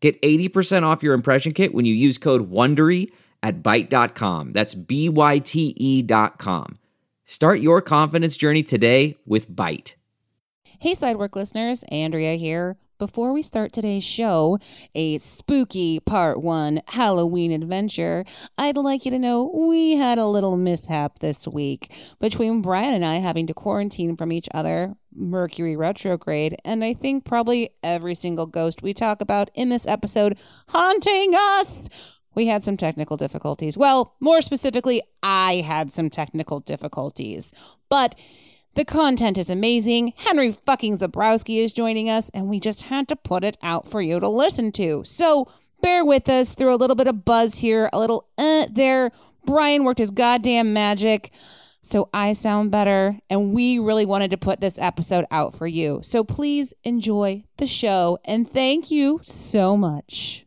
Get 80% off your impression kit when you use code WONDERY at Byte.com. That's B-Y-T-E dot com. Start your confidence journey today with Byte. Hey, Sidework listeners, Andrea here. Before we start today's show, a spooky part one Halloween adventure, I'd like you to know we had a little mishap this week. Between Brian and I having to quarantine from each other, Mercury retrograde, and I think probably every single ghost we talk about in this episode haunting us. We had some technical difficulties. Well, more specifically, I had some technical difficulties. But the content is amazing. Henry fucking Zebrowski is joining us, and we just had to put it out for you to listen to. So bear with us through a little bit of buzz here, a little uh there. Brian worked his goddamn magic. So I sound better, and we really wanted to put this episode out for you. So please enjoy the show, and thank you so much.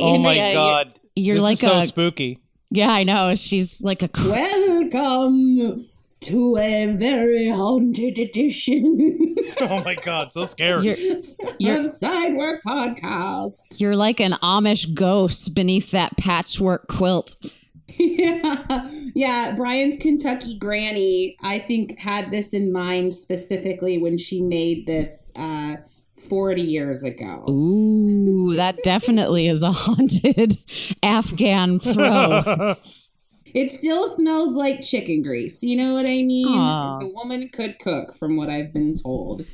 Oh my uh, Andrea, god. You're This like is so a spooky. yeah, I know. She's like a cr- Welcome to a very haunted edition Oh my god, so scary. you're you're of Sidework Podcast. you're like an Amish ghost beneath that patchwork quilt. Yeah, yeah. Brian's Kentucky granny, I think, had this in mind specifically when she made this uh, 40 years ago. Ooh, that definitely is a haunted Afghan throw. It still smells like chicken grease. You know what I mean? Aw. The woman could cook, from what I've been told.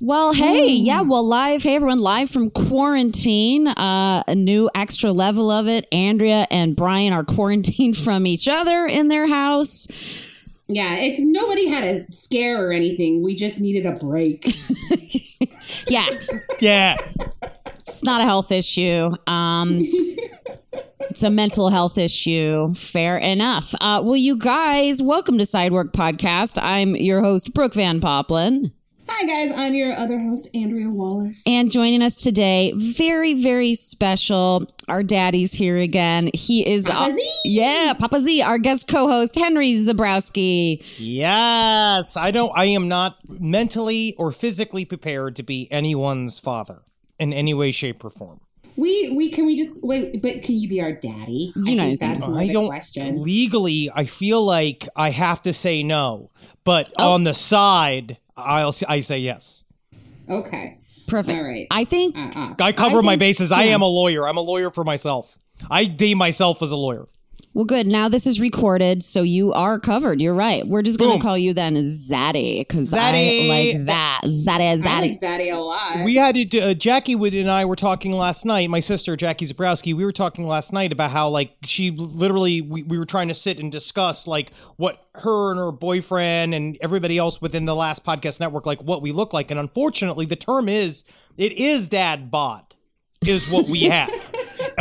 Well, hey, yeah, well, live, hey everyone, live from quarantine. Uh, a new extra level of it. Andrea and Brian are quarantined from each other in their house. Yeah, it's nobody had a scare or anything. We just needed a break. Yeah, yeah. it's not a health issue. Um, it's a mental health issue. Fair enough. Uh, well, you guys, welcome to Sidework Podcast. I'm your host, Brooke Van Poppelen. Hi, guys. I'm your other host, Andrea Wallace. And joining us today, very, very special. Our daddy's here again. He is, Papa Z. yeah, Papa Z, our guest co-host Henry Zebrowski. Yes. I don't I am not mentally or physically prepared to be anyone's father in any way, shape, or form. We we can we just wait, but can you be our daddy? You I know, think that's more I the don't question. legally I feel like I have to say no. But Oh. on the side, I'll I say yes. Okay, Perfect. all right. I think Uh, awesome. I cover I my think- bases. I am a lawyer. I'm a lawyer for myself. I deem myself as a lawyer. Well, good. Now this is recorded, so you are covered. You're right. We're just going to call you then Zaddy because I like that. Zaddy, I Zaddy. like Zaddy a lot. We had to. do- Uh, Jackie Wood and I were talking last night. My sister Jackie Zebrowski. We were talking last night about how like she literally we, we were trying to sit and discuss like what her and her boyfriend and everybody else within the last podcast network like what we look like. And unfortunately, the term is it is dad bod is what we have.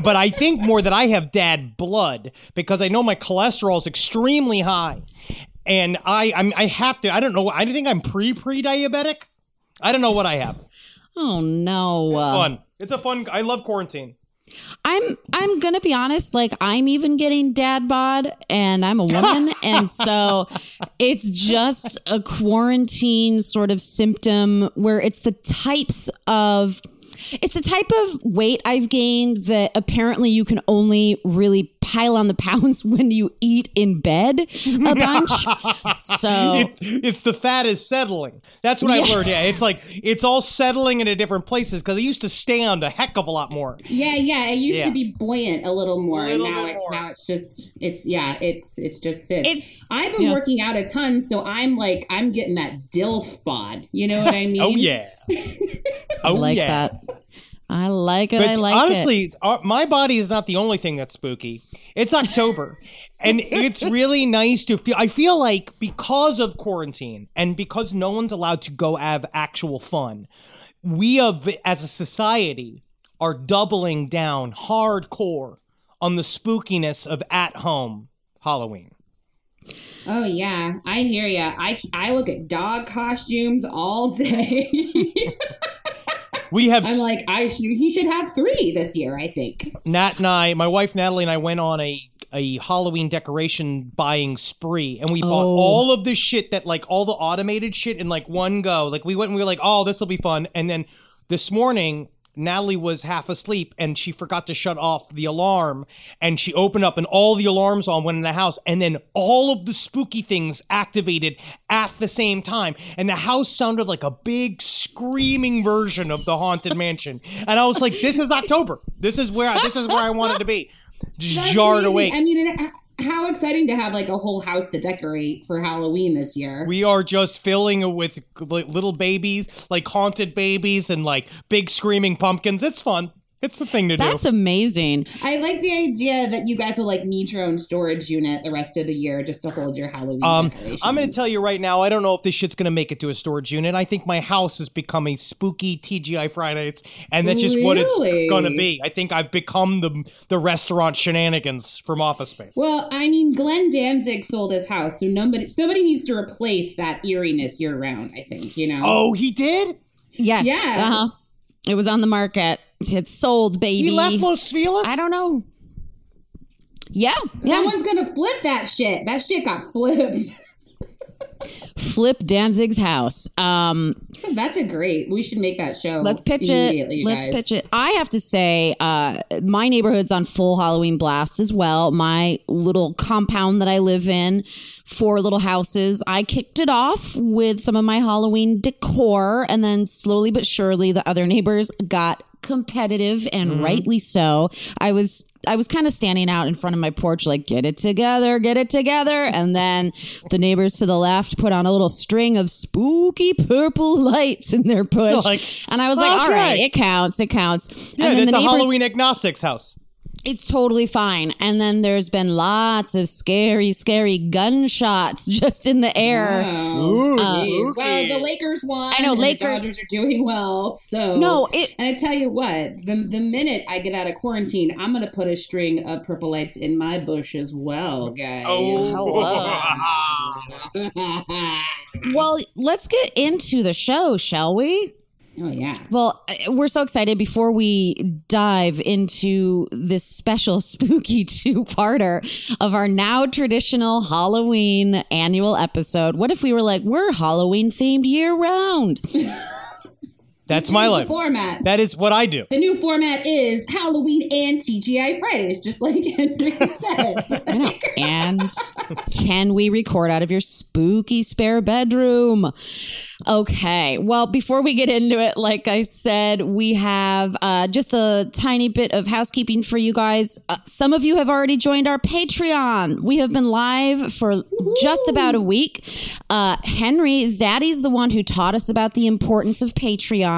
but I think more that I have dad blood because I know my cholesterol is extremely high. And I I'm, I have to I don't know I think I'm pre pre diabetic. I don't know what I have oh no. Uh, fun. It's a fun. I love quarantine. I'm I'm gonna be honest. Like I'm even getting dad bod, and I'm a woman, and so it's just a quarantine sort of symptom where it's the types of It's the type of weight I've gained that apparently you can only really pile on the pounds when you eat in bed a bunch. so It, it's the fat is settling. That's what I've Yeah. learned. Yeah, it's like it's all settling into different places because it used to stand a heck of a lot more. Yeah, yeah. It used Yeah. to be buoyant a little more, Little and now it's more. now it's just it's yeah, it's it's just sits. it's I've been yeah. working out a ton, so I'm like I'm getting that DILF bod. You know what I oh, mean? Oh yeah. I Oh like yeah. that. I like it. But I like it. honestly, uh, my body is not the only thing that's spooky. It's October. and it's really nice to feel I feel like because of quarantine and because no one's allowed to go have actual fun, we have as a society are doubling down hardcore on the spookiness of at home Halloween. Oh yeah, I hear ya. I I look at dog costumes all day. We have I'm like I should he should have three this year. I think. Nat and I, my wife Natalie and I went on a a Halloween decoration buying spree, and we bought Oh. all of the shit that like all the automated shit in like one go. Like we went and we were like, oh, this will be fun. And then this morning, Natalie was half asleep and she forgot to shut off the alarm, and she opened up and all the alarms on went in the house, and then all of the spooky things activated at the same time, and the house sounded like a big screaming version of the haunted mansion. And I was like, this is October. This is where this is where I wanted to be. Just That's jarred amazing. awake. I mean, it, how exciting to have like a whole house to decorate for Halloween this year. We are just filling it with like, little babies, like haunted babies, and like big screaming pumpkins. It's fun. It's the thing to do. That's amazing. I like the idea that you guys will like need your own storage unit the rest of the year just to hold your Halloween Um, decorations. I'm going to tell you right now, I don't know if this shit's going to make it to a storage unit. I think my house has become a spooky TGI Fridays, and that's just what it's going to be. I think I've become the the restaurant shenanigans from Office Space. Well, I mean, Glenn Danzig sold his house, so nobody somebody needs to replace that eeriness year round. I think you know. oh, he did. Yes. Yeah. Uh-huh. It was on the market. It's sold, baby. He left Los Feliz. I don't know. Yeah. Yeah. Someone's gonna flip that shit. That shit got flipped. Flip Danzig's house. Um, That's a great. We should make that show. let's pitch it. Let's guys. pitch it. I have to say, uh, my neighborhood's on full Halloween blast as well. My little compound that I live in, four little houses. I kicked it off with some of my Halloween decor, and then slowly but surely, the other neighbors got competitive and mm-hmm. rightly so. I was I was kind of standing out in front of my porch like get it together, get it together and then the neighbors to the left put on a little string of spooky purple lights in their push. Like, and I was like, "All right, it counts, it counts." Yeah, and then the neighbors Halloween agnostics house. It's totally fine. And then there's been lots of scary, scary gunshots just in the air. Wow. Ooh, uh, Jeez. spooky. Well, the Lakers won. I know, and Lakers- The Dodgers are doing well. So No, it And I tell you what, the the minute I get out of quarantine, I'm gonna put a string of purple lights in my bush as well, guys. Oh, well, let's get into the show, shall we? Oh yeah. Well, we're so excited before we dive into this special spooky two-parter of our now traditional Halloween annual episode. What if we were like, we're Halloween themed year round? that's my life. The format. That is what I do. the new format is Halloween and TGI Fridays, just like Henry said. And can we record out of your spooky spare bedroom? Okay. Well, before we get into it, like I said, we have uh, just a tiny bit of housekeeping for you guys. Uh, some of you have already joined our Patreon. We have been live for just about a week. Uh, Henry, Zaddy's the one who taught us about the importance of Patreon.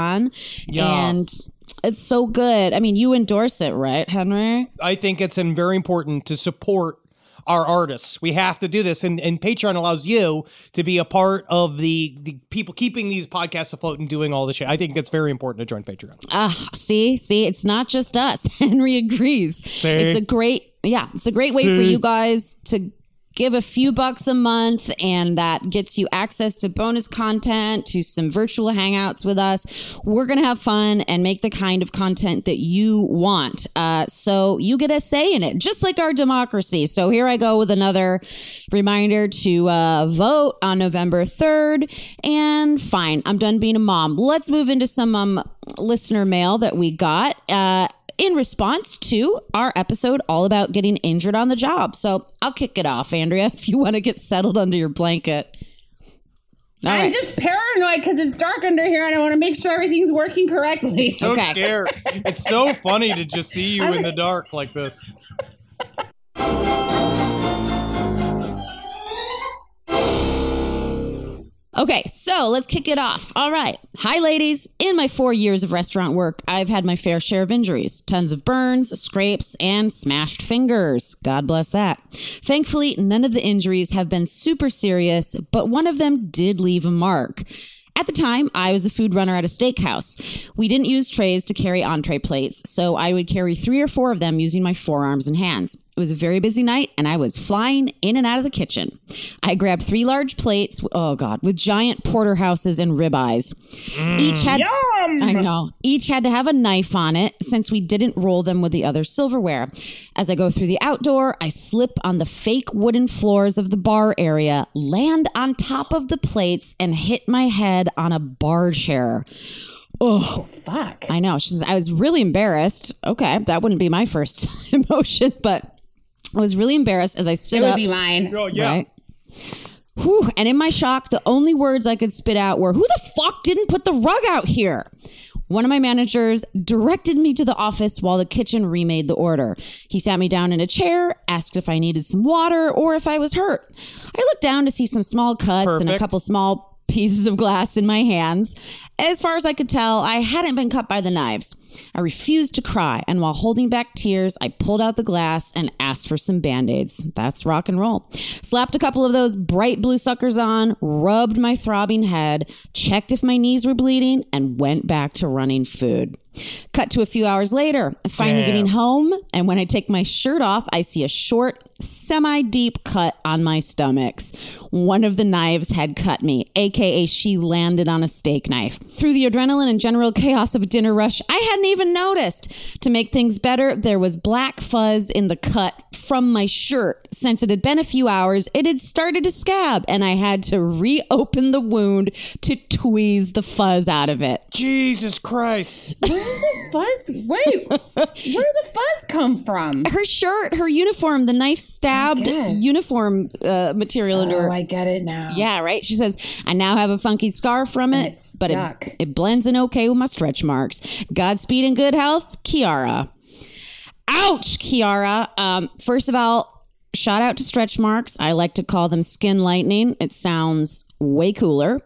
Yes. And it's so good. I mean, you endorse it, right, Henry? I think it's very important to support our artists. We have to do this, and, and Patreon allows you to be a part of the the people keeping these podcasts afloat and doing all the shit. I think it's very important to join Patreon. Ah, see, see, it's not just us. Henry agrees. It's a great, yeah, it's a great way for you guys to give a few bucks a month, and that gets you access to bonus content, to some virtual hangouts with us. We're gonna have fun and make the kind of content that you want. Uh, so you get a say in it, just like our democracy. So here I go with another reminder to uh, vote on November third. And fine, I'm done being a mom. Let's move into some um, listener mail that we got. Uh, in response to our episode all about getting injured on the job. So I'll kick it off, Andrea, if you want to get settled under your blanket. All I'm right. just paranoid because it's dark under here and I want to make sure everything's working correctly. So Okay. scared. It's so funny to just see you in the dark like this. Okay, so let's kick it off. All right. Hi, ladies. In my four years of restaurant work, I've had my fair share of injuries tons of burns, scrapes, and smashed fingers. God bless that. Thankfully, none of the injuries have been super serious, but one of them did leave a mark. At the time, I was a food runner at a steakhouse. We didn't use trays to carry entree plates, so I would carry three or four of them using my forearms and hands. It was a very busy night, and I was flying in and out of the kitchen. I grabbed three large plates, oh God, with giant porterhouses and ribeyes. Each had I um, know. Each had to have a knife on it since we didn't roll them with the other silverware. As I go through the outdoor, I slip on the fake wooden floors of the bar area, land on top of the plates, and hit my head on a bar chair. Oh, Fuck. I know. She says, I was really embarrassed. Okay, that wouldn't be my first emotion, but I was really embarrassed as I stood up. It would up. be mine. Oh yeah. Right? Whew. And in my shock, the only words I could spit out were, Who the fuck didn't put the rug out here? One of my managers directed me to the office while the kitchen remade the order. He sat me down in a chair, asked if I needed some water or if I was hurt. I looked down to see some small cuts and a couple small pieces of glass in my hands. As far as I could tell, I hadn't been cut by the knives. I refused to cry, and while holding back tears, I pulled out the glass and asked for some band aids. That's rock and roll. Slapped a couple of those bright blue suckers on, rubbed my throbbing head, checked if my knees were bleeding, and went back to running food. Cut to a few hours later, I'm finally Damn. getting home, and when I take my shirt off, I see a short, semi deep cut on my stomachs. One of the knives had cut me, aka she landed on a steak knife. Through the adrenaline and general chaos of a dinner rush, I hadn't even noticed. To make things better, there was black fuzz in the cut from my shirt. Since it had been a few hours, it had started to scab, and I had to reopen the wound to tweeze the fuzz out of it. Jesus Christ. The fuzz? Wait, where did the fuzz come from? her shirt, her uniform, the knife stabbed uniform uh, material her. Oh, I get it now. yeah, right. She says, "I now have a funky scar from it, it's but it, it blends in okay with my stretch marks. Godspeed and good health, Kiara." Ouch, Kiara. Um, first of all, shout out to stretch marks. I like to call them skin lightning. It sounds way cooler.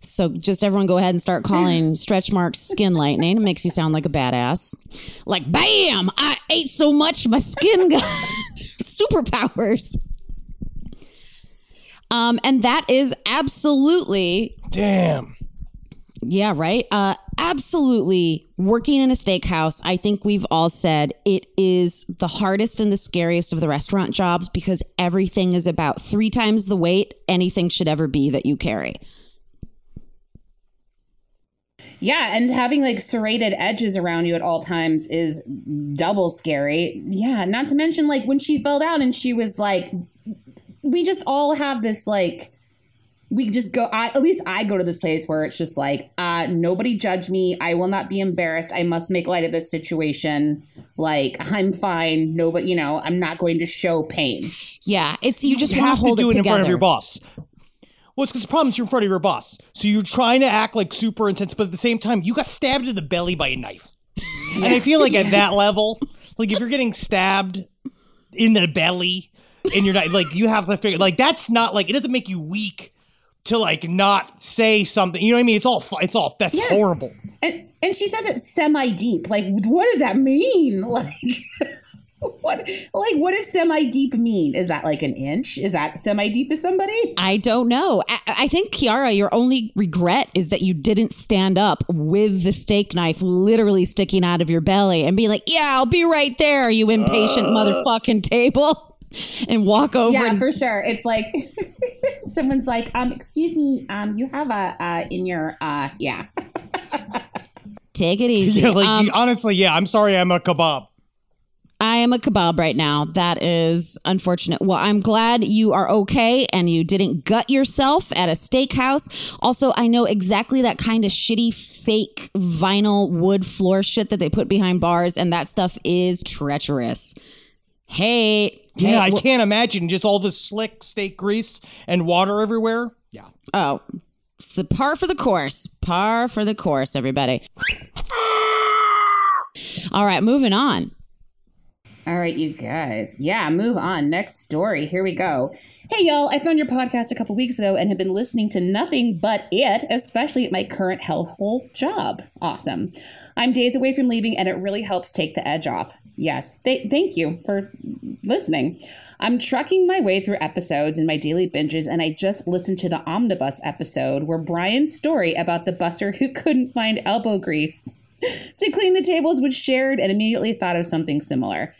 So just everyone go ahead and start calling stretch marks skin lightning. It makes you sound like a badass. Like, bam! I ate so much my skin got superpowers. Um, and that is absolutely Damn. yeah, right. Uh, absolutely. Working in a steakhouse, I think we've all said it is the hardest and the scariest of the restaurant jobs because everything is about three times the weight anything should ever be that you carry. Yeah, and having like serrated edges around you at all times is double scary. Yeah, not to mention like when she fell down and she was like, we just all have this like, we just go. I, at least I go to this place where it's just like, uh, nobody judge me. I will not be embarrassed. I must make light of this situation. Like I'm fine. Nobody, you know, I'm not going to show pain. Yeah, it's you just You want have to hold do it it in together. front of your boss. Well, it's because the problem is you're in front of your boss. So you're trying to act like super intense, but at the same time, you got stabbed in the belly by a knife. And I feel like at that level, like if you're getting stabbed in the belly and you're not like you have to figure like that's not like it doesn't make you weak to like not say something. You know what I mean? It's all it's all that's Yeah. horrible. And and she says it's semi deep. Like, what does that mean? Like, what like what does semi deep mean? Is that like an inch? Is that semi deep to somebody? I don't know. I, I think Kiara, your only regret is that you didn't stand up with the steak knife literally sticking out of your belly and be like, "Yeah, I'll be right there, you impatient uh. motherfucking table," and walk over. Yeah, and- for sure. It's like someone's like, um, excuse me, um, you have a uh in your uh yeah. Take it easy. Yeah, like Um, honestly, yeah. I'm sorry, I'm a kebab. I am a kebab right now. That is unfortunate. Well, I'm glad you are okay and you didn't gut yourself at a steakhouse. Also, I know exactly that kind of shitty fake vinyl wood floor shit that they put behind bars, and that stuff is treacherous. Hey, Yeah, I can't imagine just all the slick steak grease and water everywhere. Yeah. Oh, it's the par for the course. Par for the course, everybody. All right, moving on. All right, you guys. Yeah, move on. Next story. Here we go. Hey, y'all. I found your podcast a couple weeks ago and have been listening to nothing but it, especially at my current hellhole job. Awesome. I'm days away from leaving, and it really helps take the edge off. Yes, th- thank you for listening. I'm trucking my way through episodes in my daily binges, and I just listened to the omnibus episode where Brian's story about the busser who couldn't find elbow grease to clean the tables was shared, and immediately thought of something similar.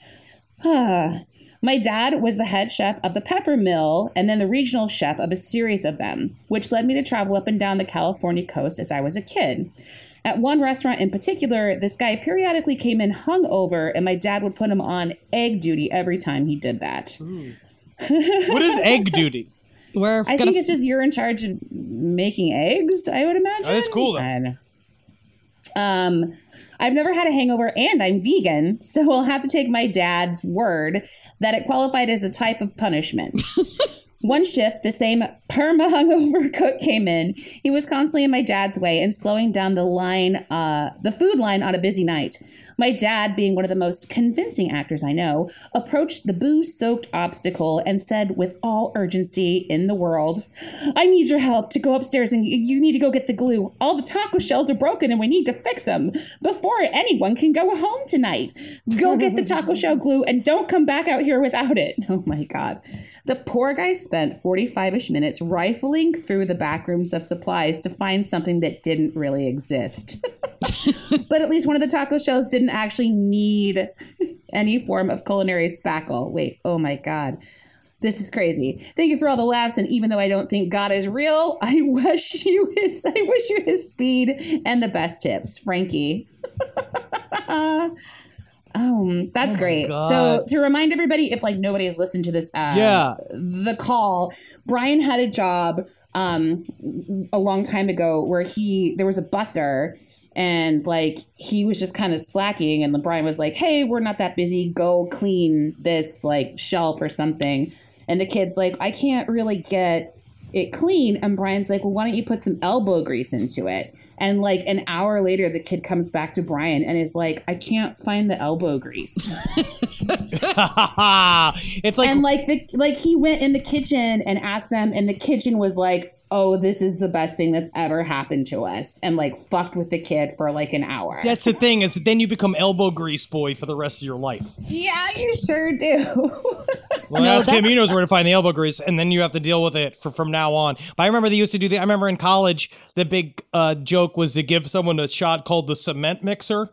My dad was the head chef of the Pepper Mill and then the regional chef of a series of them, which led me to travel up and down the California coast as I was a kid. At one restaurant in particular, this guy periodically came in hungover, and my dad would put him on egg duty every time he did that. What is egg duty? We're I gonna think it's just you're in charge of making eggs, I would imagine. Oh, that's cool, though. Um, I've never had a hangover and I'm vegan, so I'll have to take my dad's word that it qualified as a type of punishment. One shift, the same perma hungover cook came in. He was constantly in my dad's way and slowing down the line, uh, the food line on a busy night. My dad, being one of the most convincing actors I know, approached the booze soaked obstacle and said with all urgency in the world, I need your help to go upstairs and you need to go get the glue. All the taco shells are broken and we need to fix them before anyone can go home tonight. Go get the taco shell glue and don't come back out here without it. Oh my God. The poor guy spent 45 ish minutes rifling through the back rooms of supplies to find something that didn't really exist. but at least one of the taco shells didn't actually need any form of culinary spackle. Wait, oh my God. This is crazy. Thank you for all the laughs, and even though I don't think God is real, I wish you his I wish you his speed and the best tips, Frankie. Um, that's great. So to remind everybody, if like nobody has listened to this, uh, Yeah. the call, Brian had a job um a long time ago where he there was a busser and like he was just kind of slacking and Brian was like, "Hey, we're not that busy. Go clean this like shelf or something." And the kid's like, "I can't really get it clean." And Brian's like, "Well, why don't you put some elbow grease into it?" And like an hour later, the kid comes back to Brian and is like, "I can't find the elbow grease." it's like and like the like he went in the kitchen and asked them, and the kitchen was like, "Oh, this is the best thing that's ever happened to us," and like fucked with the kid for like an hour. that's the thing is that then you become elbow grease boy for the rest of your life. yeah, you sure do. Well, No, ask him. that's- He knows where to find the elbow grease, and then you have to deal with it for, from now on. But I remember they used to do the. I remember in college, the big uh, joke was to give someone a shot called the cement mixer.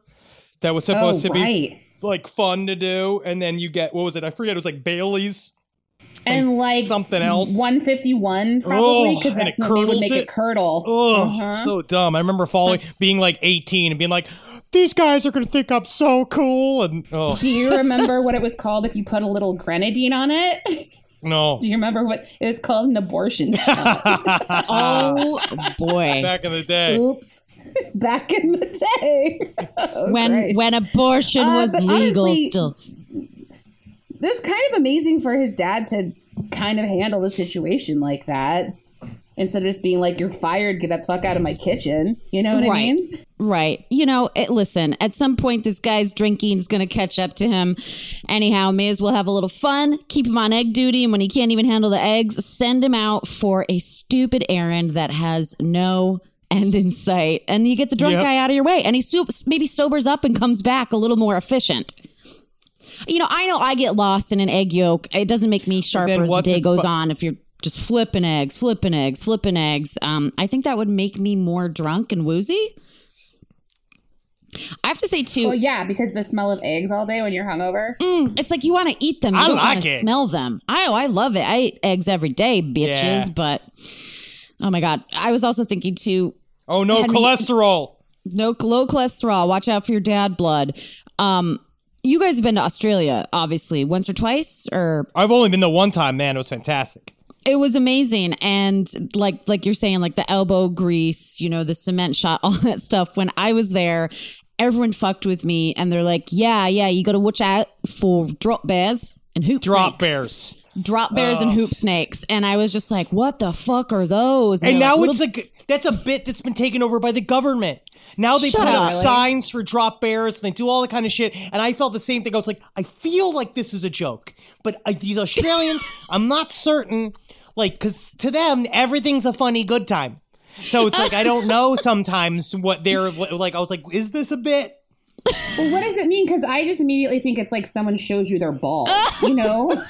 That was oh, supposed to be like fun to do, and then you get what was it? I forget. It was like Bailey's. And like something else. 151 probably because that's it when they would make it? it curdle. Oh, Uh-huh. so dumb. I remember falling, being like 18 and being like, these guys are going to think I'm so cool. And oh, Do you remember what it was called if you put a little grenadine on it? no. Do you remember what it was called? An abortion shot. Oh boy. Back in the day. Oops. Back in the day. Oh, when Christ. when abortion Uh, was legal honestly- still. It's kind of amazing for his dad to kind of handle the situation like that. Instead of just being like, you're fired, get the fuck out of my kitchen. You know what I Right. mean? Right. You know, it, listen, at some point, this guy's drinking is going to catch up to him. Anyhow, may as well have a little fun, keep him on egg duty. And when he can't even handle the eggs, send him out for a stupid errand that has no end in sight. And you get the drunk Yep. guy out of your way. And he so- maybe sobers up and comes back a little more efficient. You know, I know I get lost in an egg yolk. It doesn't make me sharper as the day goes bu- on if you're just flipping eggs, flipping eggs, flipping eggs. Um, I think that would make me more drunk and woozy. I have to say too, Well, yeah, because the smell of eggs all day when you're hungover. mm, it's like you want to eat them. You I don't want like to smell them. I oh, I love it. I eat eggs every day, bitches. Yeah. But oh my god, I was also thinking too. Oh, no Henry- cholesterol. No low cholesterol. Watch out for your dad blood. Um, you guys have been to Australia, obviously, once or twice, or I've only been the one time, man. It was fantastic. it was amazing. And like like you're saying, like the elbow grease, you know, the cement shot, all that stuff. When I was there, everyone fucked with me, and they're like, "Yeah, yeah, you got to watch out for drop bears and hoop Drop snakes. bears. Drop bears and hoop snakes." And I was just like, "What the fuck are those?" And they're now like, it's like that's a bit that's been taken over by the government. Now they Shut put up up. signs for drop bears and they do all that kind of shit. And I felt the same thing. I was like, I feel like this is a joke, but uh, these Australians, I'm not certain. Like, because to them, everything's a funny good time. So it's like I don't know sometimes what they're what- like. I was like, is this a bit? Well, what does it mean? Because I just immediately think it's like someone shows you their balls. You know?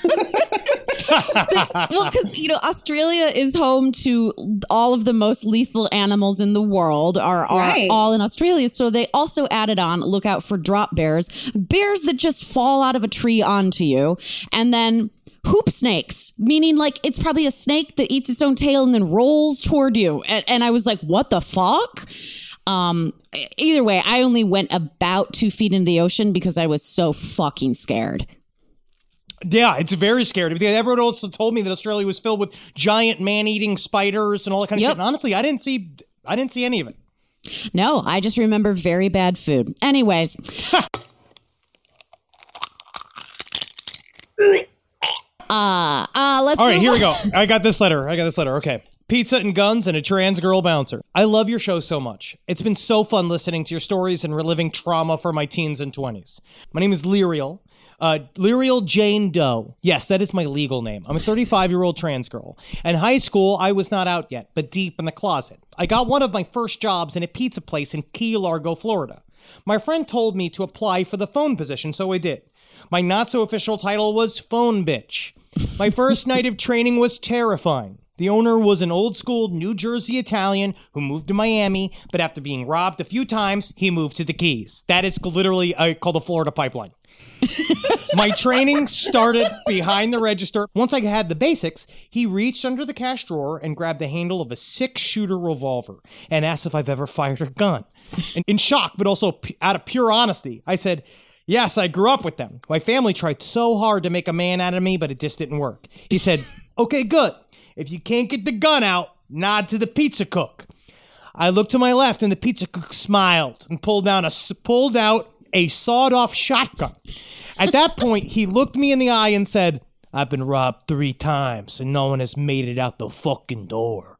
well, because you know Australia is home to all of the most lethal animals in the world are, are Right. all in Australia. So they also added on look out for drop bears, bears that just fall out of a tree onto you, and then hoop snakes, meaning like it's probably a snake that eats its own tail and then rolls toward you. And, and I was like, what the fuck? Um, either way, I only went about two feet into the ocean because I was so fucking scared. Yeah, it's very scary. Because everyone also told me that Australia was filled with giant man-eating spiders and all that kind of Yep. shit. And honestly, I didn't see. I didn't see any of it. No, I just remember very bad food. Anyways. uh, uh, let's All right, here on. we go. I got this letter. I got this letter. Okay. Pizza and guns and a trans girl bouncer. I love your show so much. It's been so fun listening to your stories and reliving trauma for my teens and 20s. My name is Lyriel. Uh, Lyriel Jane Doe. Yes, that is my legal name. I'm a 35 year old trans girl. In high school, I was not out yet, but deep in the closet. I got one of my first jobs in a pizza place in Key Largo, Florida. My friend told me to apply for the phone position, so I did. My not so official title was Phone Bitch. My first night of training was terrifying. The owner was an old school New Jersey Italian who moved to Miami, but after being robbed a few times, he moved to the Keys. That is literally uh, called the Florida Pipeline. My training started behind the register. Once I had the basics, he reached under the cash drawer and grabbed the handle of a six shooter revolver and asked if I've ever fired a gun. And in shock, but also p- out of pure honesty, I said, Yes, I grew up with them. My family tried so hard to make a man out of me, but it just didn't work. He said, Okay, good. If you can't get the gun out, nod to the pizza cook. I looked to my left, and the pizza cook smiled and pulled down a pulled out a sawed-off shotgun. At that point, he looked me in the eye and said, "I've been robbed three times, and no one has made it out the fucking door."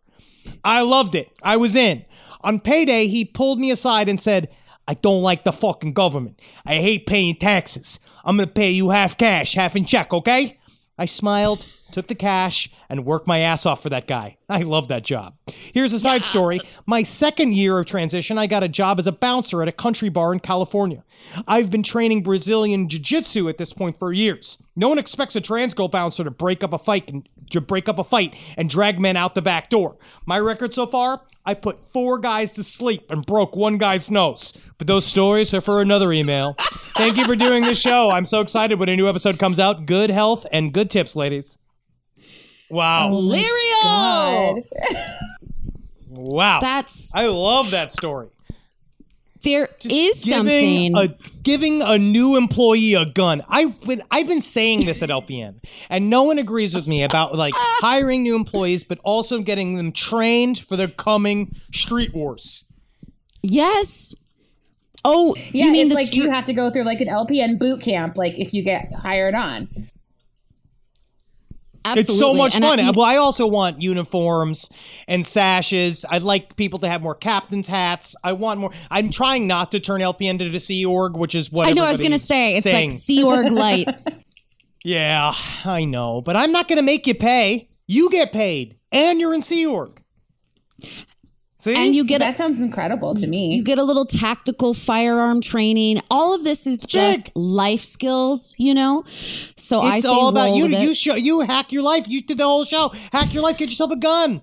I loved it. I was in. On payday, he pulled me aside and said, I don't like the fucking government. I hate paying taxes. I'm gonna pay you half cash, half in check, okay? I smiled, took the cash, and work my ass off for that guy. I love that job. Here's a side story. My second year of transition, I got a job as a bouncer at a country bar in California. I've been training Brazilian Jiu Jitsu at this point for years. No one expects a trans girl bouncer to break up a fight and to break up a fight and drag men out the back door. My record so far, I put four guys to sleep and broke one guy's nose. But those stories are for another email. Thank you for doing this show. I'm so excited when a new episode comes out. Good health and good tips, ladies. Wow. Oh Lirio! Wow. That's I love that story. there is giving something. a giving a new employee a gun. I've been I've been saying this at LPN, and no one agrees with me about like hiring new employees, but also getting them trained for the coming street wars. yes. Oh, Yeah, you mean it's the like str- you have to go through like an LPN boot camp, like if you get hired on. Absolutely. It's so much And I- fun. well, I also want uniforms and sashes. I'd like people to have more captain's hats. I want more. I'm trying not to turn LPN into the Sea Org, which is what I know. I was gonna say it's saying. like Sea Org Light. Yeah, I know, but I'm not going to make you pay. You get paid, and you're in Sea Org. See, and you get a, That sounds incredible to me. you get a little tactical firearm training. All of this is just life skills, you know. So I it's say all about roll you. You show, you hack your life. You did the whole show. Hack your life. Get yourself a gun.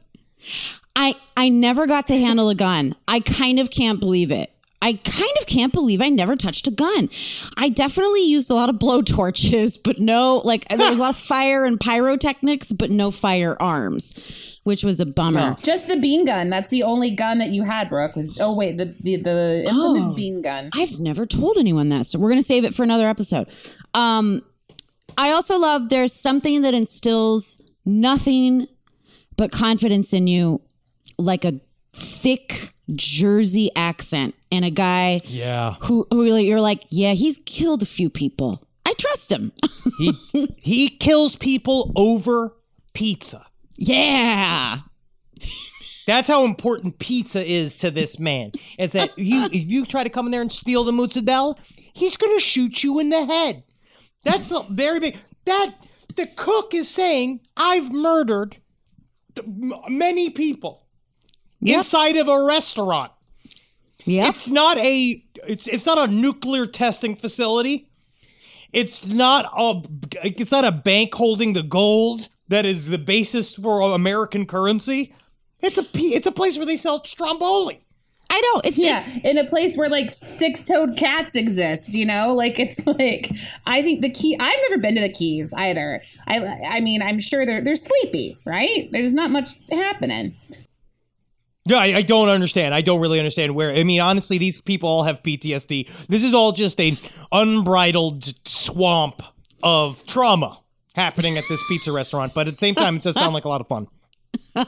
I I never got to handle a gun. I kind of can't believe it. I kind of can't believe I never touched a gun. I definitely used a lot of blow torches, but no, like there was a lot of fire and pyrotechnics, but no firearms, which was a bummer. Just the bean gun. That's the only gun that you had, Brooke. Was oh wait, the the, the infamous Oh. bean gun. I've never told anyone that, so we're gonna save it for another episode. Um, I also love there's something that instills nothing but confidence in you, like a thick Jersey accent and a guy Yeah. who who really you're like, yeah, he's killed a few people. I trust him. He he kills people over pizza. yeah. That's how important pizza is to this man. Is that you if you try to come in there and steal the mozzarella, he's gonna shoot you in the head. That's a very big that the cook is saying, I've murdered many people inside of a restaurant. Yep. It's not a it's it's not a nuclear testing facility. It's not a it's not a bank holding the gold that is the basis for American currency. It's a p- it's a place where they sell stromboli. I know. It's Yeah, it's in a place where like six-toed cats exist, you know, like it's like I think the key. I've never been to the Keys either. I I mean, I'm sure they're they're sleepy, right? There's not much happening. Yeah, I, I don't understand. I don't really understand where. I mean, honestly, these people all have PTSD. This is all just a unbridled swamp of trauma happening at this pizza restaurant. But at the same time, it does sound like a lot of fun.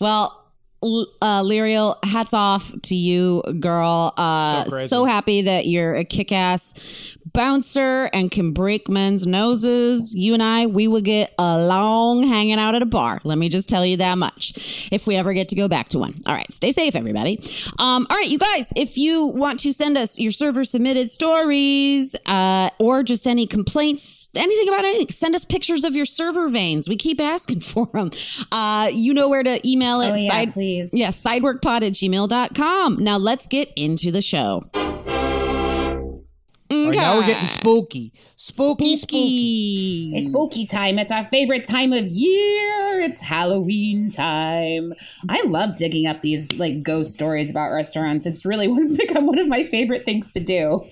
Well, uh, Lyriel, hats off to you, girl. Uh, So so happy that you're a kick ass bouncer and can break men's noses. You and I, we would get along hanging out at a bar. Let me just tell you that much. If we ever get to go back to one. All right, stay safe, everybody. Um, all right, you guys, if you want to send us your server submitted stories uh, or just any complaints, anything about anything, send us pictures of your server veins. We keep asking for them. Uh, you know where to email it. Oh yeah, Side- please. yeah, sideworkpod at gmail.com. Now let's get into the show. Right, now we're getting spooky. Spooky, spooky. Spooky. It's spooky time. It's our favorite time of year. It's Halloween time. I love digging up these like ghost stories about restaurants. It's really one- become one of my favorite things to do.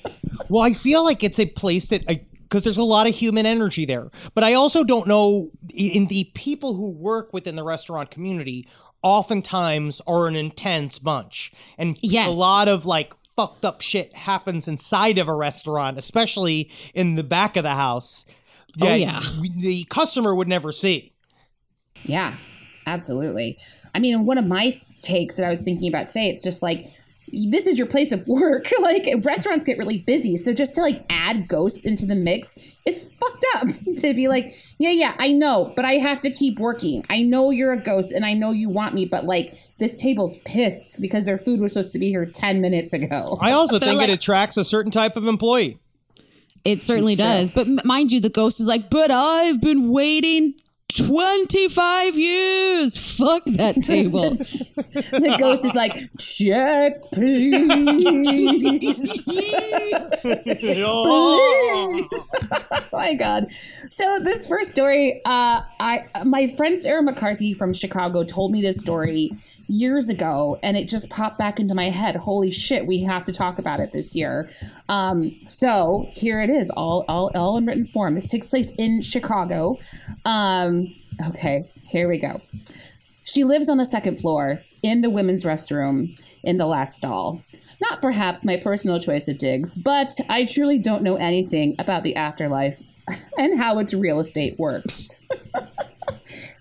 Well, I feel like it's a place that I because there's a lot of human energy there. But I also don't know in the people who work within the restaurant community oftentimes are an intense bunch. And Yes. a lot of like fucked up shit happens inside of a restaurant, especially in the back of the house. Oh, yeah. The customer would never see. Yeah, absolutely. I mean, one of my takes that I was thinking about today, it's just like this is your place of work. like restaurants get really busy, so just to like add ghosts into the mix, it's fucked up to be like, yeah, yeah, I know, but I have to keep working. I know you're a ghost and I know you want me, but like this table's pissed because their food was supposed to be here 10 minutes ago. I also They're think like- it attracts a certain type of employee. It certainly It's true. does. But m- mind you, the ghost is like, but I've been waiting 25 years. Fuck that table. the ghost is like, check, please. oh my god so this first story uh i my friend sarah mccarthy from chicago told me this story years ago and it just popped back into my head. Holy shit we have to talk about it this year. Um so here it is all all all in written form. This takes place in chicago. Um okay here we go. She lives on the second floor in the women's restroom in the last stall. Not perhaps my personal choice of digs, but I truly don't know anything about the afterlife and how its real estate works.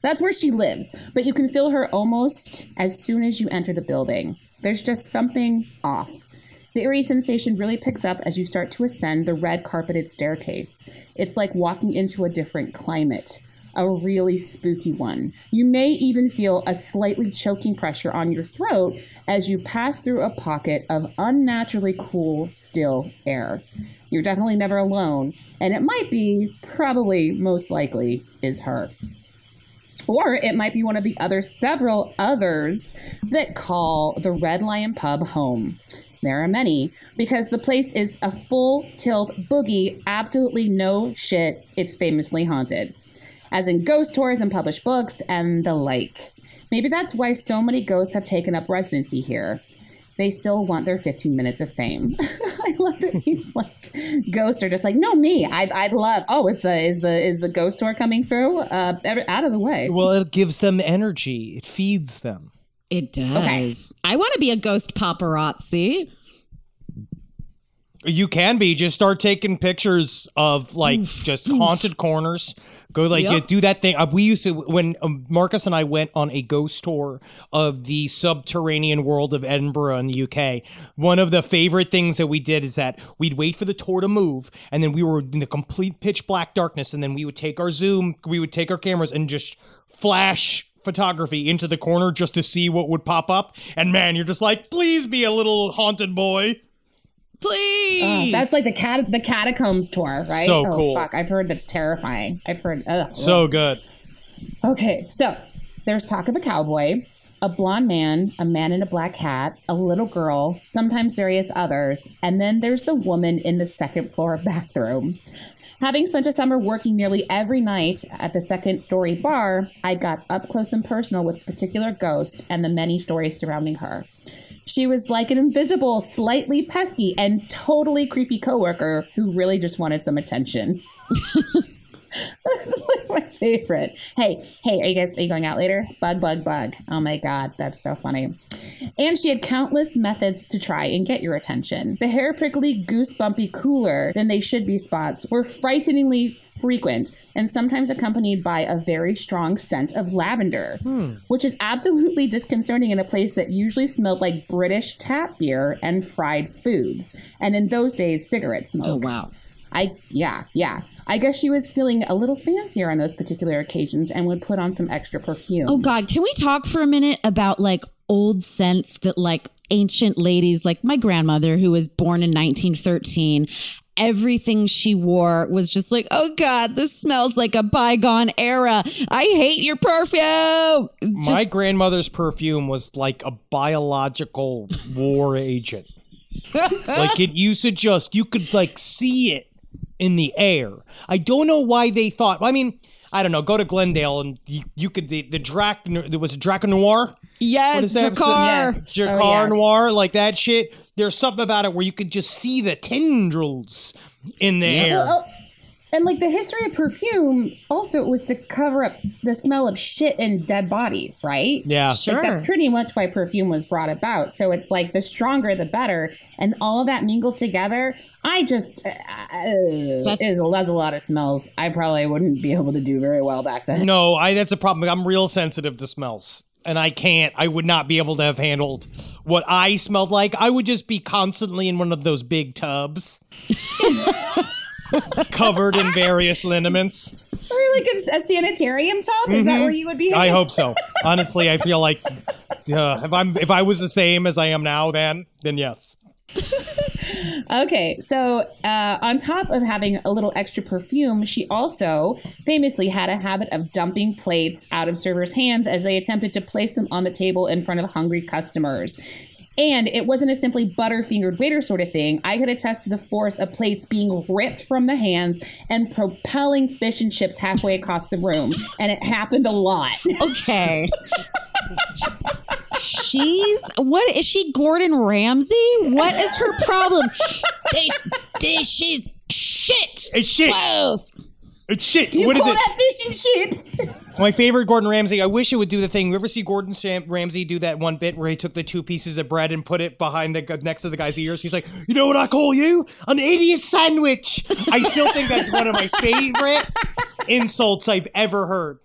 That's where she lives, but you can feel her almost as soon as you enter the building. There's just something off. The eerie sensation really picks up as you start to ascend the red carpeted staircase. It's like walking into a different climate, a really spooky one. You may even feel a slightly choking pressure on your throat as you pass through a pocket of unnaturally cool, still air. You're definitely never alone, and it might be, probably most likely, is her. Or it might be one of the other several others that call the Red Lion Pub home. There are many because the place is a full tilt boogie, absolutely no shit. It's famously haunted, as in ghost tours and published books and the like. Maybe that's why so many ghosts have taken up residency here. They still want their 15 minutes of fame. I love that he's like ghosts are just like, no, me. I'd, I'd love. Oh, it's the is the is the ghost tour coming through? Uh, ever- out of the way. Well, it gives them energy. It feeds them. It does. Okay. I want to be a ghost paparazzi. You can be. Just start taking pictures of like just haunted corners. Go like Yep. you do that thing. Uh, we used to when um, Marcus and I went on a ghost tour of the subterranean world of Edinburgh in the UK. One of the favorite things that we did is that we'd wait for the tour to move, and then we were in the complete pitch black darkness, and then we would take our zoom, we would take our cameras and just flash photography into the corner just to see what would pop up. And man, you're just like, please be a little haunted boy. Please. That's like the cat the catacombs tour, right? So oh, cool. Fuck, I've heard that's terrifying. I've heard. Ugh. So good. Okay, so there's talk of a cowboy, a blonde man, a man in a black hat, a little girl, sometimes various others, and then there's the woman in the second floor bathroom. Having spent a summer working nearly every night at the second story bar, I got up close and personal with this particular ghost and the many stories surrounding her. She was like an invisible, slightly pesky, and totally creepy coworker who really just wanted some attention. That's like my favorite. Hey, hey, are you guys are you going out later? Bug, bug, bug. Oh my god, that's so funny. And she had countless methods to try and get your attention. The hair prickly, goosebumpy, cooler than they should be spots were frighteningly frequent and sometimes accompanied by a very strong scent of lavender, hmm. which is absolutely disconcerting in a place that usually smelled like British tap beer and fried foods. And in those days, cigarette smoke. oh, wow. I yeah, yeah. I guess she was feeling a little fancier on those particular occasions and would put on some extra perfume. Oh God, can we talk for a minute about like old scents that like ancient ladies, like my grandmother who was born in 1913, everything she wore was just like, oh God, this smells like a bygone era. I hate your perfume. Just, My grandmother's perfume was like a biological war agent. like it used to just you could like see it in the air. I don't know why they thought. I mean, I don't know. Go to Glendale and you, you could the the Drac there was a Drac Noir. Yes, is. Yes. Drakkar Oh, yes. Noir, like that shit. There's something about it where you could just see the tendrils in the air. Well, oh, and like the history of perfume, also it was to cover up the smell of shit and dead bodies, right? yeah. Sure. Like that's pretty much why perfume was brought about. So it's like the stronger the better, and all of that mingled together. I just uh, uh, That's- is that's a lot of smells. I probably wouldn't be able to do very well back then. No, I that's a problem. I'm real sensitive to smells. And I can't I would not be able to have handled what I smelled like. I would just be constantly in one of those big tubs. covered in various liniments. Or like a, a sanitarium tub? Is that where you would be? Mm-hmm. I hope so. Honestly, I feel like uh, if I'm if I was the same as I am now then then yes. Okay, so uh, on top of having a little extra perfume, she also famously had a habit of dumping plates out of servers' hands as they attempted to place them on the table in front of hungry customers. And it wasn't a simply butterfingered waiter sort of thing. I could attest to the force of plates being ripped from the hands and propelling fish and chips halfway across the room. And it happened a lot. Okay. She's what is she Gordon Ramsay? What is her problem? this this is shit. It's shit. Both. It's shit. You What is call it? that fish and chips? My favorite Gordon Ramsay. I wish it would do the thing. You ever see Gordon Sam- Ramsay do that one bit where he took the two pieces of bread and put it behind the gu- next to the guy's ears? He's like, "You know what I call you? An idiot sandwich." I still think that's one of my favorite insults I've ever heard.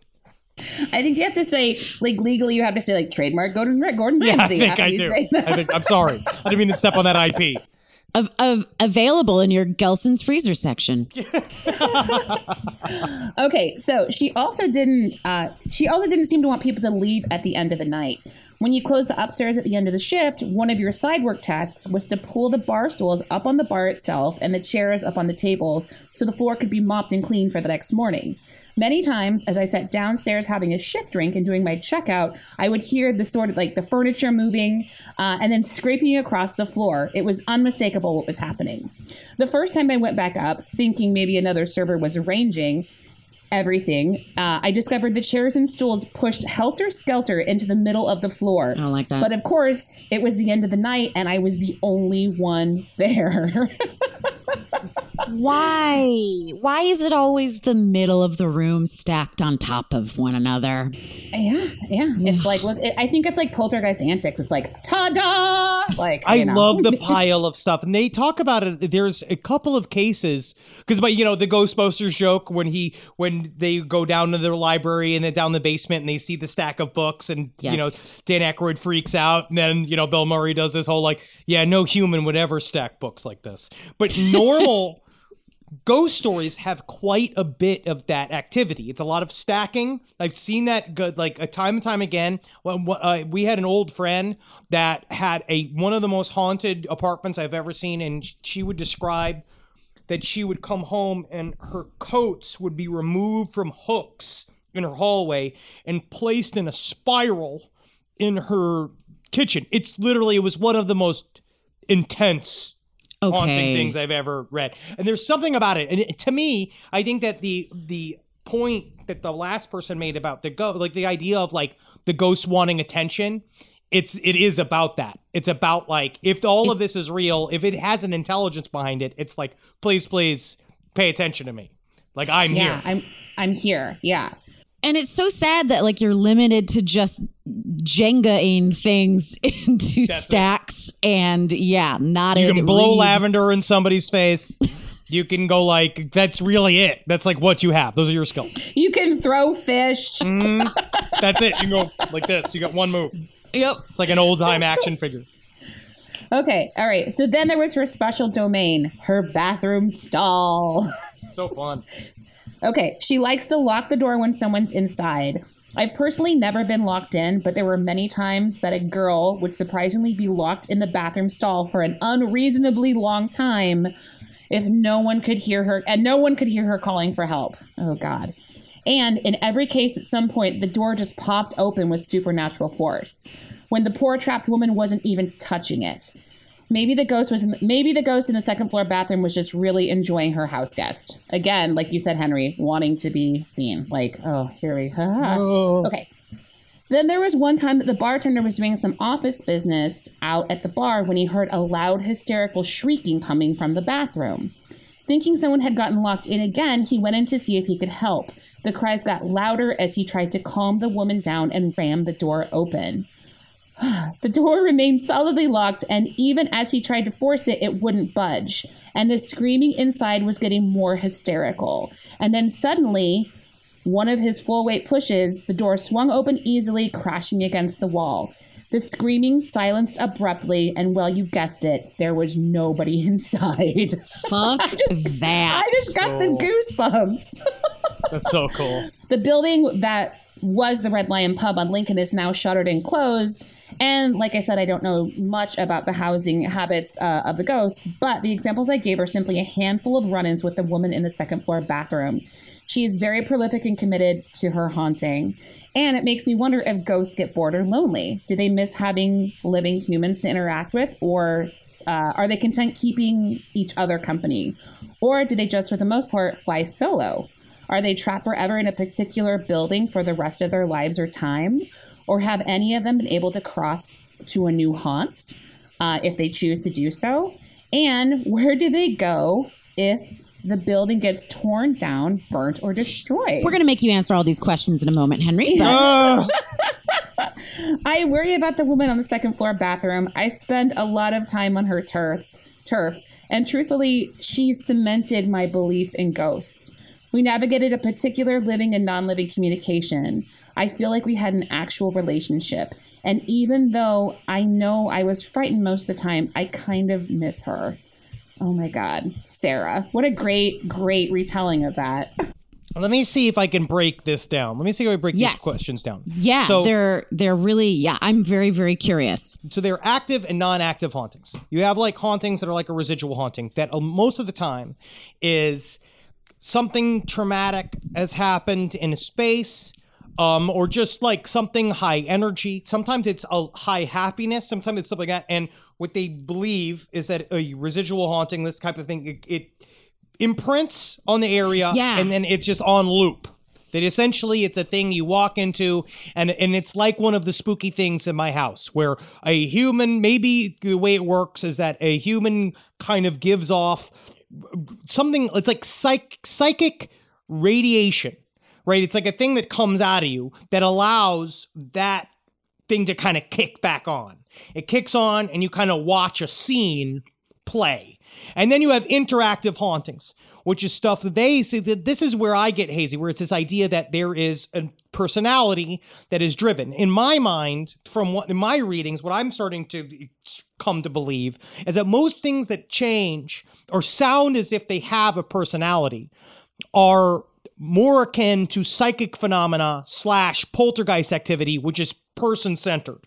I think you have to say, like legally, you have to say like trademark Gordon Gordon Yeah, I think I do. say that. I think I'm sorry. I didn't mean to step on that IP. Of, of available in your Gelson's freezer section. Okay, so she also didn't. Uh, she also didn't seem to want people to leave at the end of the night. When you close the upstairs at the end of the shift, one of your side work tasks was to pull the bar stools up on the bar itself and the chairs up on the tables so the floor could be mopped and cleaned for the next morning. Many times, as I sat downstairs having a shift drink and doing my checkout, I would hear the sort of like the furniture moving uh, and then scraping across the floor. It was unmistakable what was happening. The first time I went back up, thinking maybe another server was arranging, everything, uh, I discovered the chairs and stools pushed helter skelter into the middle of the floor. I don't like that. But of course, it was the end of the night, and I was the only one there. Why? Why is it always the middle of the room stacked on top of one another? yeah, yeah. It's like, look, it, I think it's like poltergeist antics. It's like, ta da! Like, I you know. love the pile of stuff, and they talk about it. There's a couple of cases because, but you know, the Ghostbusters joke when he when they go down to their library and then down the basement and they see the stack of books, and you know, Dan Aykroyd freaks out, and then you know, Bill Murray does this whole like, yeah, no human would ever stack books like this, but normal. ghost stories have quite a bit of that activity. It's a lot of stacking. I've seen that good like a time and time again. When uh, we had an old friend that had a one of the most haunted apartments I've ever seen, and she would describe that she would come home and her coats would be removed from hooks in her hallway and placed in a spiral in her kitchen. It's literally it was one of the most intense haunting things I've ever read. And there's something about it. And it, to me, I think that the the point that the last person made about the ghost, like the idea of like the ghost wanting attention, it's it is about that. It's about like if all of this is real, if it has an intelligence behind it, it's like please, please pay attention to me. Like I'm here. Yeah, here. I'm I'm here. Yeah. And it's so sad that like you're limited to just Jenga-ing things into That's it. stacks and yeah, not You can blow lavender in somebody's face. you can go like that's really it. That's like what you have. Those are your skills. You can throw fish. Mm. That's it. You can go like this. You got one move. Yep. It's like an old time action figure. Okay, all right. So then there was her special domain, her bathroom stall. So fun. Okay, she likes to lock the door when someone's inside. I've personally never been locked in, but there were many times that a girl would surprisingly be locked in the bathroom stall for an unreasonably long time if no one could hear her and no one could hear her calling for help. Oh god. And in every case at some point the door just popped open with supernatural force when the poor trapped woman wasn't even touching it. Maybe the ghost was in maybe the ghost in the second floor bathroom was just really enjoying her house guest. Again, like you said, Henry, wanting to be seen. Like, oh, here we go oh. Okay. Then there was one time that the bartender was doing some office business out at the bar when he heard a loud hysterical shrieking coming from the bathroom. Thinking someone had gotten locked in again, he went in to see if he could help. The cries got louder as he tried to calm the woman down and ram the door open. The door remained solidly locked, and even as he tried to force it, it wouldn't budge. And the screaming inside was getting more hysterical. And then suddenly, one of his full weight pushes, the door swung open easily, crashing against the wall. The screaming silenced abruptly, and well, you guessed it, there was nobody inside. Fuck just- that. I just got the goosebumps. That's so cool. The building that was the Red Lion Pub on Lincoln is now shuttered and closed. And like I said, I don't know much about the housing habits uh, of the ghost, but the examples I gave are simply a handful of run ins with the woman in the second floor bathroom. She is very prolific and committed to her haunting. And it makes me wonder if ghosts get bored or lonely. Do they miss having living humans to interact with, or uh, are they content keeping each other company? Or do they just, for the most part, fly solo? Are they trapped forever in a particular building for the rest of their lives or time? Or have any of them been able to cross to a new haunt uh, if they choose to do so? And where do they go if the building gets torn down, burnt, or destroyed? We're gonna make you answer all these questions in a moment, Henry. But Ah, I worry about the woman on the second floor bathroom. I spend a lot of time on her turf, turf, and truthfully, she cemented my belief in ghosts. We navigated a particular living and non-living communication. I feel like we had an actual relationship, and even though I know I was frightened most of the time, I kind of miss her. Oh my god, Sarah! What a great, great retelling of that. let me see if I can break this down. Let me see how I break Yes. these questions down. yeah, So- they're they're really yeah. I'm very very curious. so they're active and non-active hauntings. You have like hauntings that are like a residual haunting that uh, most of the time is something traumatic has happened in a space um, or just like something high energy. Sometimes it's a high happiness. Sometimes it's something like that. And what they believe is that a residual haunting, this type of thing, it, it imprints on the area Yeah. and then it's just on loop That essentially it's a thing you walk into and and it's like one of the spooky things in my house where a human maybe the way it works is that a human kind of gives off something it's like psych, psychic radiation, right? It's like a thing that comes out of you that allows that thing to kind of kick back on. It kicks on and you kind of watch a scene play. And then you have interactive hauntings, which is stuff that they see that this is where I get hazy, where it's this idea that there is a personality that is driven. In my mind, from what in my readings, what I'm starting to come to believe is that most things that change or sound as if they have a personality are more akin to psychic phenomena slash poltergeist activity, which is person centered.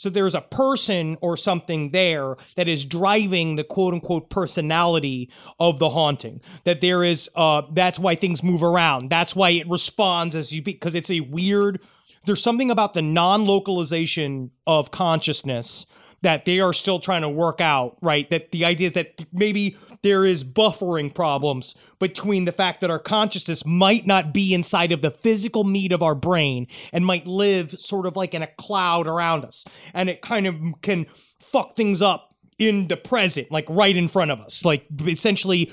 So there's a person or something there that is driving the quote unquote personality of the haunting. That there is, uh, that's why things move around. That's why it responds as you, because it's a weird, there's something about the non localization of consciousness that they are still trying to work out, right? That the idea is that maybe there is buffering problems between the fact that our consciousness might not be inside of the physical meat of our brain and might live sort of like in a cloud around us. And it kind of can fuck things up in the present, like right in front of us. Like essentially,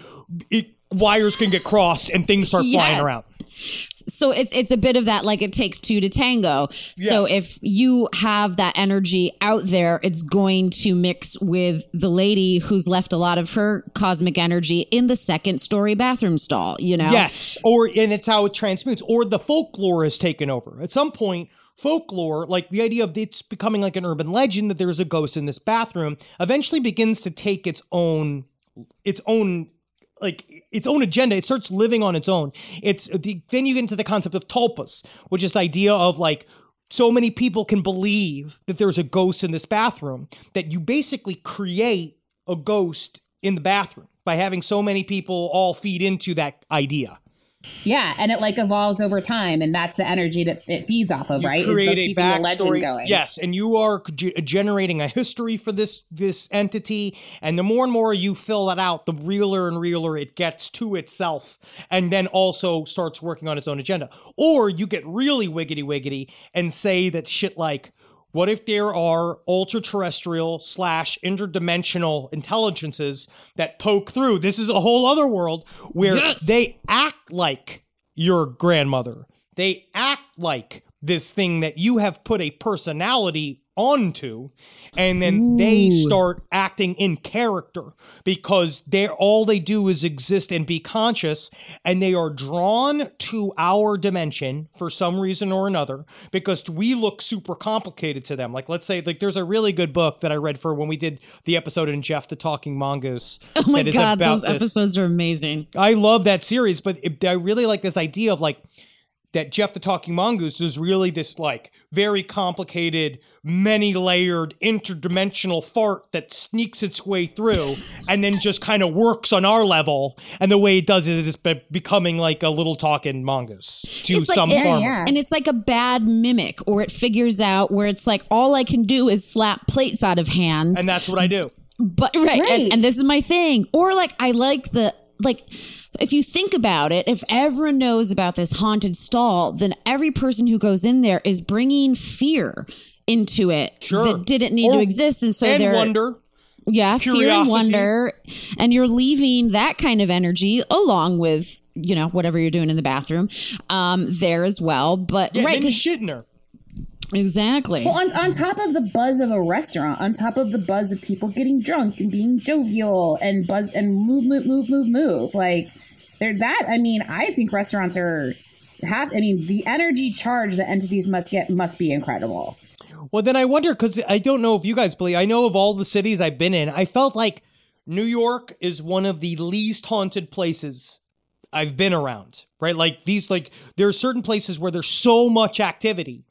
it, wires can get crossed and things start Yes. flying around. So it's it's a bit of that like it takes two to tango. So if you have that energy out there, it's going to mix with the lady who's left a lot of her cosmic energy in the second story bathroom stall, you know? Yes, or and it's how it transmutes, or the folklore has taken over. At some point, folklore, like the idea of it's becoming like an urban legend that there's a ghost in this bathroom, eventually begins to take its own its own like its own agenda. It starts living on its own. It's the, then you get into the concept of tulpas, which is the idea of like so many people can believe that there's a ghost in this bathroom that you basically create a ghost in the bathroom by having so many people all feed into that idea. Yeah, and it like evolves over time, and that's the energy that it feeds off of, You right? Is the a keeping the legend backstory. going. Yes, and you are g- uh, generating a history for this this entity, and the more and more you fill that out, the realer and realer it gets to itself, and then also starts working on its own agenda. Or you get really wiggity wiggity and say that shit like. What if there are ultra terrestrial slash interdimensional intelligences that poke through? This is a whole other world where Yes. they act like your grandmother. They act like this thing that you have put a personality onto and then they start acting in character because they're all they do is exist and be conscious and they are drawn to our dimension for some reason or another because we look super complicated to them like let's say like there's a really good book that i read for when we did the episode in jeff the talking mongoose Oh my god, those this. episodes are amazing. I love that series, but it, I really like this idea of like that Jeff the Talking Mongoose is really this like very complicated, many layered, interdimensional fart that sneaks its way through and then just kind of works on our level. And the way it does it is be- becoming like a little talking mongoose to It's like- some yeah, yeah. And it's like a bad mimic, or it figures out where it's like all I can do is slap plates out of hands. And that's what I do. but right, Right. And, and this is my thing. Or like I like the like if you think about it, if everyone knows about this haunted stall, then every person who goes in there is bringing fear into it Sure. that didn't need to exist, and so and they're wonder. yeah, fear and wonder, and you're leaving that kind of energy along with you know whatever you're doing in the bathroom um there as well. But Yeah, right, then you 'cause- shit in her. Exactly. Well, on, on top of the buzz of a restaurant, on top of the buzz of people getting drunk and being jovial and buzz and move, move, move, move, move, like they're that. I mean, I think restaurants are have. I mean, the energy charge that entities must get must be incredible. Well, then I wonder because I don't know if you guys believe. I know of all the cities I've been in, I felt like New York is one of the least haunted places I've been around. Right, like these, like there are certain places where there's so much activity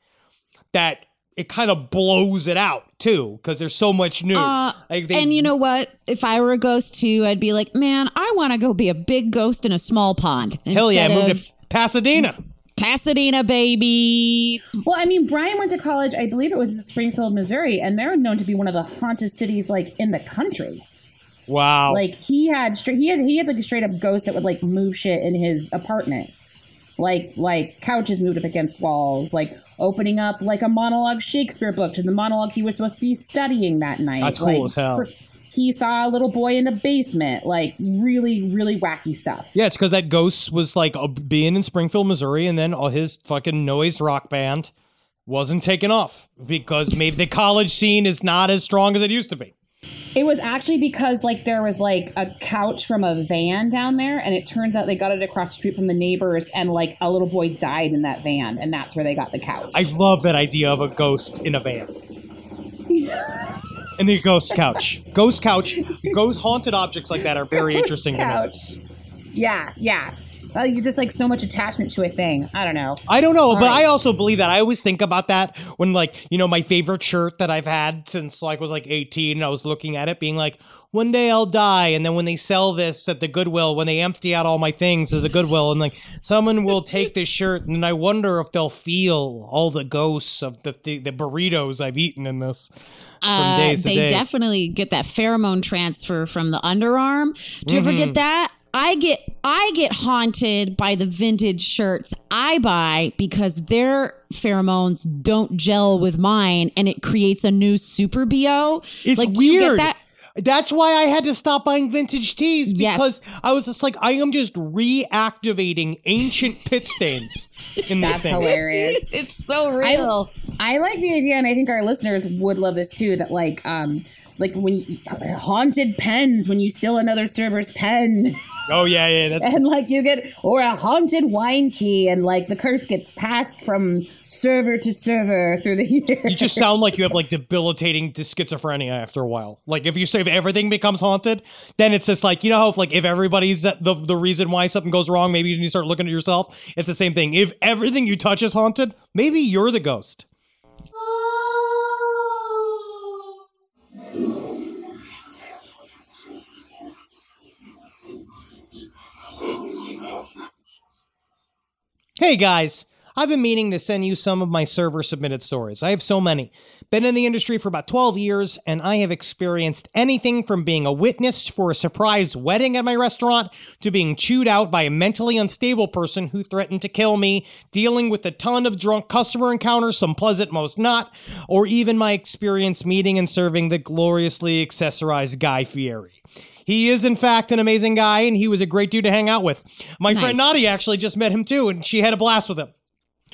that it kind of blows it out too because there's so much new. Uh, Like, they- and you know what? If I were a ghost too, I'd be like, man, I want to go be a big ghost in a small pond. hell yeah, instead moved of to Pasadena. Pasadena, baby. Well, I mean, Brian went to college. I believe it was in Springfield, Missouri, and they're known to be one of the haunted cities like in the country. Wow. Like he had straight, he had he had like a straight up ghost that would like move shit in his apartment. Like like couches moved up against walls, like opening up like a monologue Shakespeare book to the monologue he was supposed to be studying that night. That's cool like, as hell. He saw a little boy in the basement, like really, really wacky stuff. Yeah, it's because that ghost was like uh, being in Springfield, Missouri, and then all his fucking noise rock band wasn't taking off because maybe the college scene is not as strong as it used to be. It was actually because like there was like a couch from a van down there, and it turns out they got it across the street from the neighbors, and like a little boy died in that van, and that's where they got the couch. I love that idea of a ghost in a van. and the ghost couch. Ghost couch. Ghost haunted objects like that are very Ghost interesting couch. Yeah, yeah. Uh, you just like so much attachment to a thing. I don't know. I don't know, but right. I also believe that. I always think about that when, like, you know, my favorite shirt that I've had since like was like 18, and I was looking at it, being like, one day I'll die, and then when they sell this at the Goodwill, when they empty out all my things as a Goodwill, and like someone will take this shirt, and I wonder if they'll feel all the ghosts of the the, the burritos I've eaten in this from Uh, days to they day. definitely get that pheromone transfer from the underarm. Do you ever Mm-hmm. get that? I get I get haunted by the vintage shirts I buy because their pheromones don't gel with mine and it creates a new super BO. It's like do you weird. get that? That's why I had to stop buying vintage tees Yes. because I was just like, I am just reactivating ancient pit stains in this thing. That's thing. hilarious. It's so I, real. I like the idea, and I think our listeners would love this too. That like, um, like when you, haunted pens when you steal another server's pen, Oh yeah, yeah. That's and like you get or a haunted wine key, and like the curse gets passed from server to server through the years. you just sound like you have like debilitating schizophrenia after a while. Like if you say if everything becomes haunted, then it's just like you know how if, like if everybody's uh, the the reason why something goes wrong, maybe you start looking at yourself. It's the same thing. If everything you touch is haunted, maybe you're the ghost. Hey guys, I've been meaning to send you some of my server submitted stories. I have so many. Been in the industry for about 12 years, and I have experienced anything from being a witness for a surprise wedding at my restaurant to being chewed out by a mentally unstable person who threatened to kill me, dealing with a ton of drunk customer encounters, some pleasant, most not, or even my experience meeting and serving the gloriously accessorized Guy Fieri. He is, in fact, an amazing guy, and he was a great dude to hang out with. My friend Nice. Nadi actually just met him too, and she had a blast with him.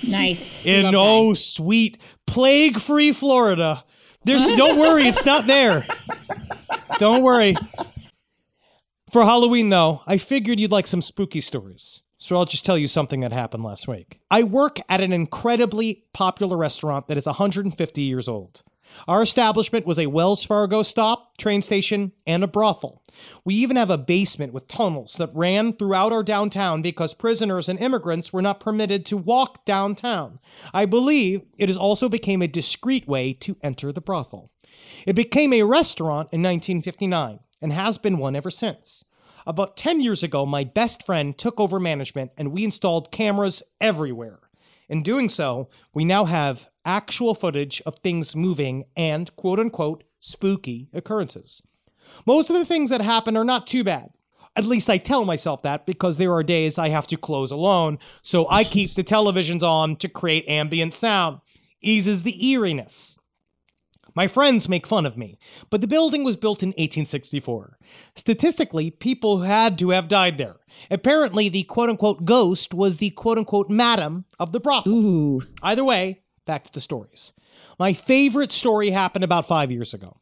nice. In oh sweet plague free Florida. There's don't worry, it's not there. Don't worry. For Halloween though, I figured you'd like some spooky stories. So I'll just tell you something that happened last week. I work at an incredibly popular restaurant that is 150 years old. Our establishment was a Wells Fargo stop, train station, and a brothel. We even have a basement with tunnels that ran throughout our downtown because prisoners and immigrants were not permitted to walk downtown. I believe it has also became a discreet way to enter the brothel. It became a restaurant in 1959 and has been one ever since. About 10 years ago, my best friend took over management and we installed cameras everywhere. In doing so, we now have actual footage of things moving and quote unquote spooky occurrences. Most of the things that happen are not too bad. At least I tell myself that because there are days I have to close alone, so I keep the televisions on to create ambient sound. Eases the eeriness. My friends make fun of me, but the building was built in 1864. Statistically, people had to have died there. Apparently, the quote unquote ghost was the quote unquote madam of the brothel. Ooh. Either way, back to the stories. My favorite story happened about five years ago.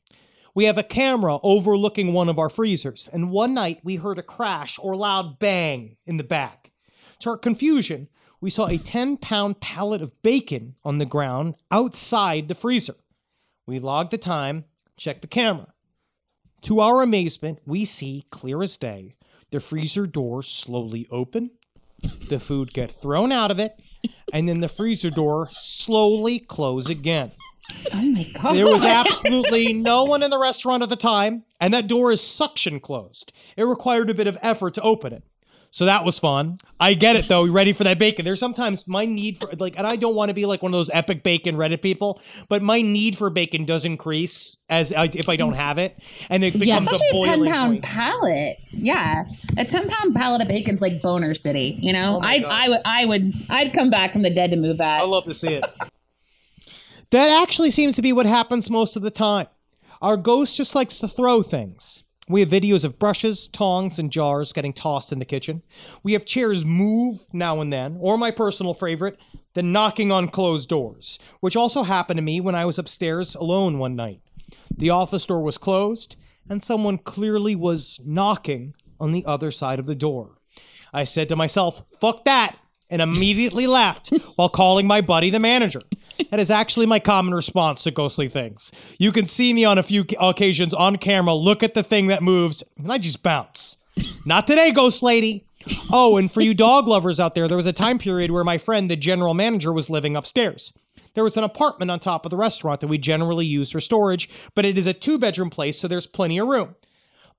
We have a camera overlooking one of our freezers, and one night we heard a crash or loud bang in the back. To our confusion, we saw a 10 pound pallet of bacon on the ground outside the freezer. We log the time, check the camera. To our amazement, we see, clear as day, the freezer door slowly open, the food get thrown out of it, and then the freezer door slowly close again. Oh my god. There was absolutely no one in the restaurant at the time, and that door is suction closed. It required a bit of effort to open it. So that was fun. I get it though. You ready for that bacon? There's sometimes my need for like, and I don't want to be like one of those epic bacon Reddit people, but my need for bacon does increase as I, if I don't have it, and it becomes Especially a a ten pound point. pallet. Yeah, a ten pound pallet of bacon's like Boner City. You know, Oh I I would I would I'd come back from the dead to move that. I love to see it. that actually seems to be what happens most of the time. Our ghost just likes to throw things. We have videos of brushes, tongs, and jars getting tossed in the kitchen. We have chairs move now and then, or my personal favorite, the knocking on closed doors, which also happened to me when I was upstairs alone one night. The office door was closed, and someone clearly was knocking on the other side of the door. I said to myself, fuck that, and immediately left while calling my buddy, the manager. That is actually my common response to ghostly things. You can see me on a few occasions on camera look at the thing that moves, and I just bounce. Not today, ghost lady. Oh, and for you dog lovers out there, there was a time period where my friend, the general manager, was living upstairs. There was an apartment on top of the restaurant that we generally use for storage, but it is a two bedroom place, so there's plenty of room.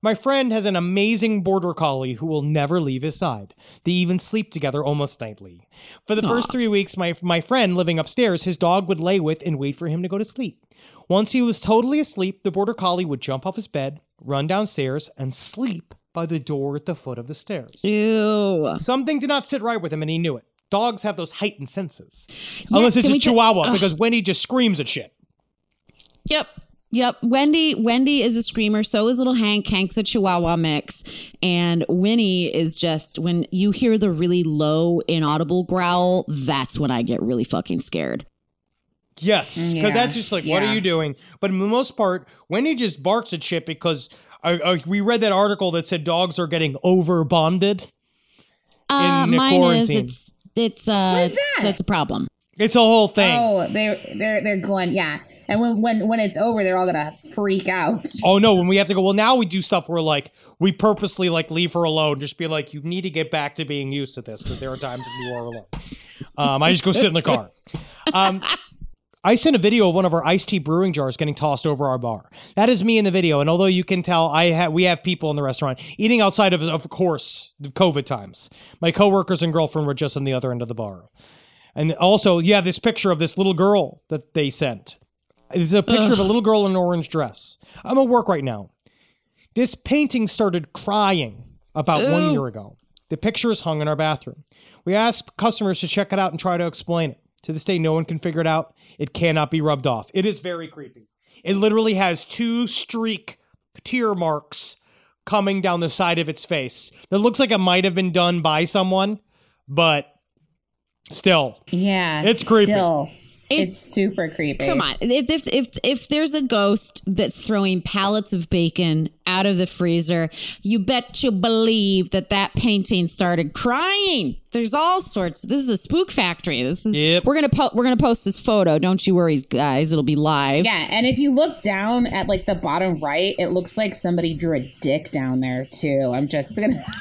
My friend has an amazing border collie who will never leave his side. They even sleep together almost nightly. For the first three weeks, my, my friend living upstairs, his dog would lay with and wait for him to go to sleep. Once he was totally asleep, the border collie would jump off his bed, run downstairs, and sleep by the door at the foot of the stairs. Ew. Something did not sit right with him, and he knew it. Dogs have those heightened senses. Unless it's a chihuahua, Ugh. because Wendy just screams at shit. Yep. Yep. Wendy Wendy is a screamer. So is little Hank. Hank's a Chihuahua mix. And Winnie is just when you hear the really low, inaudible growl, that's when I get really fucking scared. Yes, because Yeah, that's just like, what are you doing? But for the most part, Wendy just barks at shit because I, I, we read that article that said dogs are getting over bonded. Uh, mine quarantine. is it's it's uh is that? so it's a problem. It's a whole thing. Oh, they're they're they're going yeah, and when when when it's over, they're all gonna freak out. Oh no, when we have to go, well, now we do stuff where like we purposely like leave her alone, just be like, you need to get back to being used to this because there are times when you are alone. Um, I just go sit in the car. Um, I sent a video of one of our iced tea brewing jars getting tossed over our bar. That is me in the video, and although you can tell, I have we have people in the restaurant eating outside of, of course, the COVID times. My coworkers and girlfriend were just on the other end of the bar, and also you have this picture of this little girl that they sent. It's a picture of a little girl in an orange dress. I'm at work right now. This painting started crying about one year ago. The picture is hung in our bathroom. We asked customers to check it out and try to explain it. To this day, no one can figure it out. It cannot be rubbed off. It is very creepy. It literally has two streak tear marks coming down the side of its face. That looks like it might have been done by someone, but still. Yeah, It's creepy. Still, It- it's super creepy. Come on. If, if if if there's a ghost that's throwing pallets of bacon out of the freezer, you bet you believe that that painting started crying. There's all sorts. This is a spook factory. This is Yep. we're gonna po- we're gonna post this photo. Don't you worry, guys. It'll be live. Yeah, and if you look down at like the bottom right, it looks like somebody drew a dick down there too. I'm just gonna.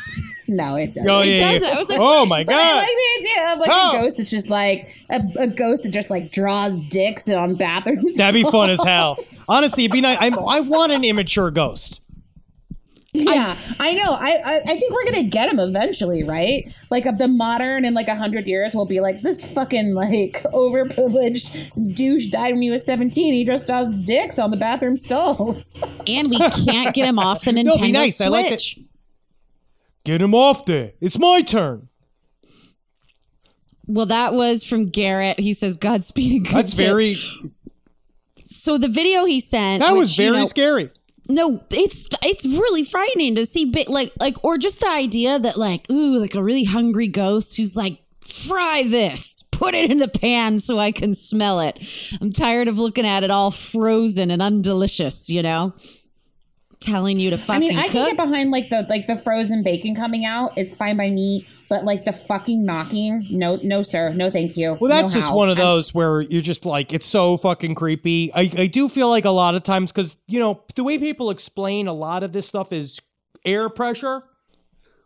no, it doesn't. Oh, yeah, does yeah. I was like- oh my god! I like the idea of like Oh. a ghost that's just like a, a ghost that just like draws dicks on bathrooms. That'd be fun as hell. Honestly, it'd be nice. I'm, I want an immature ghost. Yeah, I, know. I, I I think we're gonna get him eventually, right? Like of the modern in like a hundred years, we'll be like this fucking like overprivileged douche died when he was seventeen. He just does dicks on the bathroom stalls. And we can't get him off the Nintendo No, be nice. Switch. I like that. Get him off there. It's my turn. Well, that was from Garrett. He says Godspeed and good That's tips." very. So the video he sent That which, was you very know, scary. No, it's it's really frightening to see bit like like or just the idea that like ooh like a really hungry ghost who's like fry this put it in the pan so I can smell it. I'm tired of looking at it all frozen and undelicious, you know. Telling you to fucking I mean, I can get behind like the like the frozen bacon coming out is fine by me, but like the fucking knocking, no, no, sir, no, thank you. Well, that's No just how. one of I'm- those where you're just like, it's so fucking creepy. I, I do feel like a lot of times, because, you know, the way people explain a lot of this stuff is air pressure.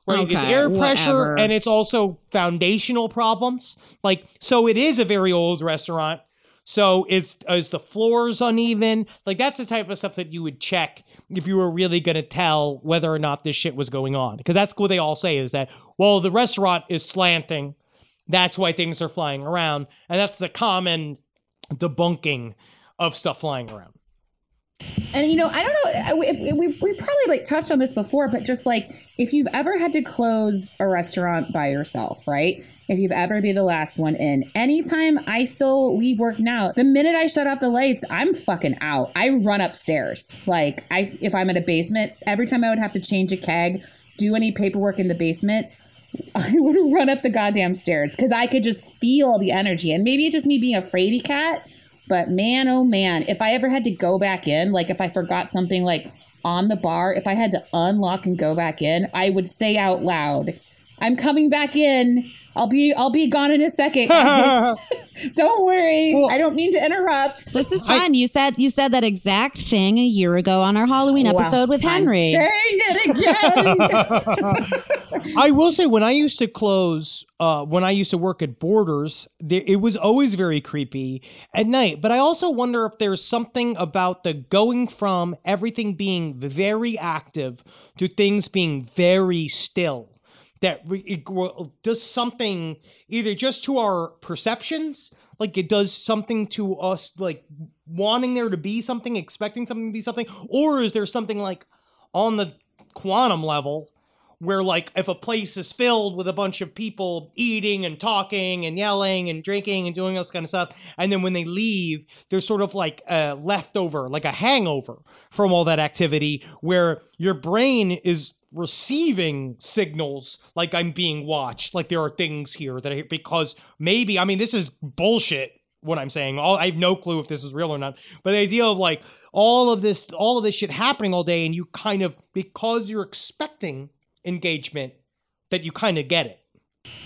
Right? it's air pressure whatever. and it's also foundational problems. Like, so it is a very old restaurant. So is is the floors uneven? Like that's the type of stuff that you would check if you were really going to tell whether or not this shit was going on. Because that's what they all say is that well the restaurant is slanting, that's why things are flying around, and that's the common debunking of stuff flying around. And you know, I don't know if, we we probably like touched on this before, but just like if you've ever had to close a restaurant by yourself, right? If you've ever be the last one in, anytime I still leave work now, the minute I shut off the lights, I'm fucking out. I run upstairs. Like I if I'm in a basement, every time I would have to change a keg, do any paperwork in the basement, I would run up the goddamn stairs because I could just feel the energy. And maybe it's just me being a fraidy cat but man, oh man, if I ever had to go back in, like if I forgot something like on the bar, if I had to unlock and go back in, I would say out loud, I'm coming back in. I'll be I'll be gone in a second. don't worry. Well- I don't mean to interrupt. This is fun. you said you said that exact thing a year ago on our Halloween episode with Henry. I'm saying it again. I will say when I used to close, uh, when I used to work at Borders, there, it was always very creepy at night. But I also wonder if there's something about the going from everything being very active to things being very still that we- it does something either just to our perceptions, like it does something to us, like wanting there to be something, expecting something to be something, or is there something like on the quantum level where like if a place is filled with a bunch of people eating and talking and yelling and drinking and doing all this kind of stuff and then when they leave there's sort of like a leftover like a hangover from all that activity where your brain is receiving signals like i'm being watched like there are things here that I, because maybe i mean this is bullshit what i'm saying all, i have no clue if this is real or not but the idea of like all of this all of this shit happening all day and you kind of because you're expecting engagement that you kind of get it.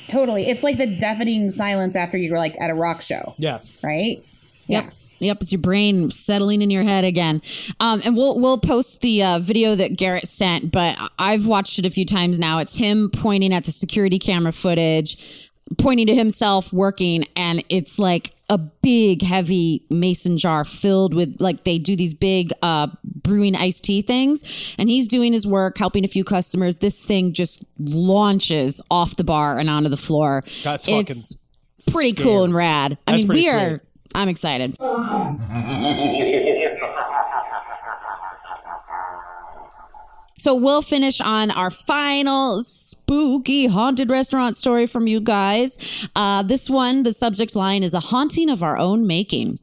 totally. It's like the deafening silence after you're like at a rock show, Yes. right? Yep. Yep, it's your brain settling in your head again. Um, and we'll we'll post the uh, video that Garrett sent, but I've watched it a few times now. It's him pointing at the security camera footage, pointing to himself working, and it's like a big, heavy mason jar filled with like they do these big uh, brewing iced tea things, and he's doing his work, helping a few customers. This thing just launches off the bar and onto the floor. That's fucking it's pretty cool and rad. I That's mean, we are. I'm excited. So we'll finish on our final spooky haunted restaurant story from you guys. Uh, this one, the subject line is a haunting of our own making.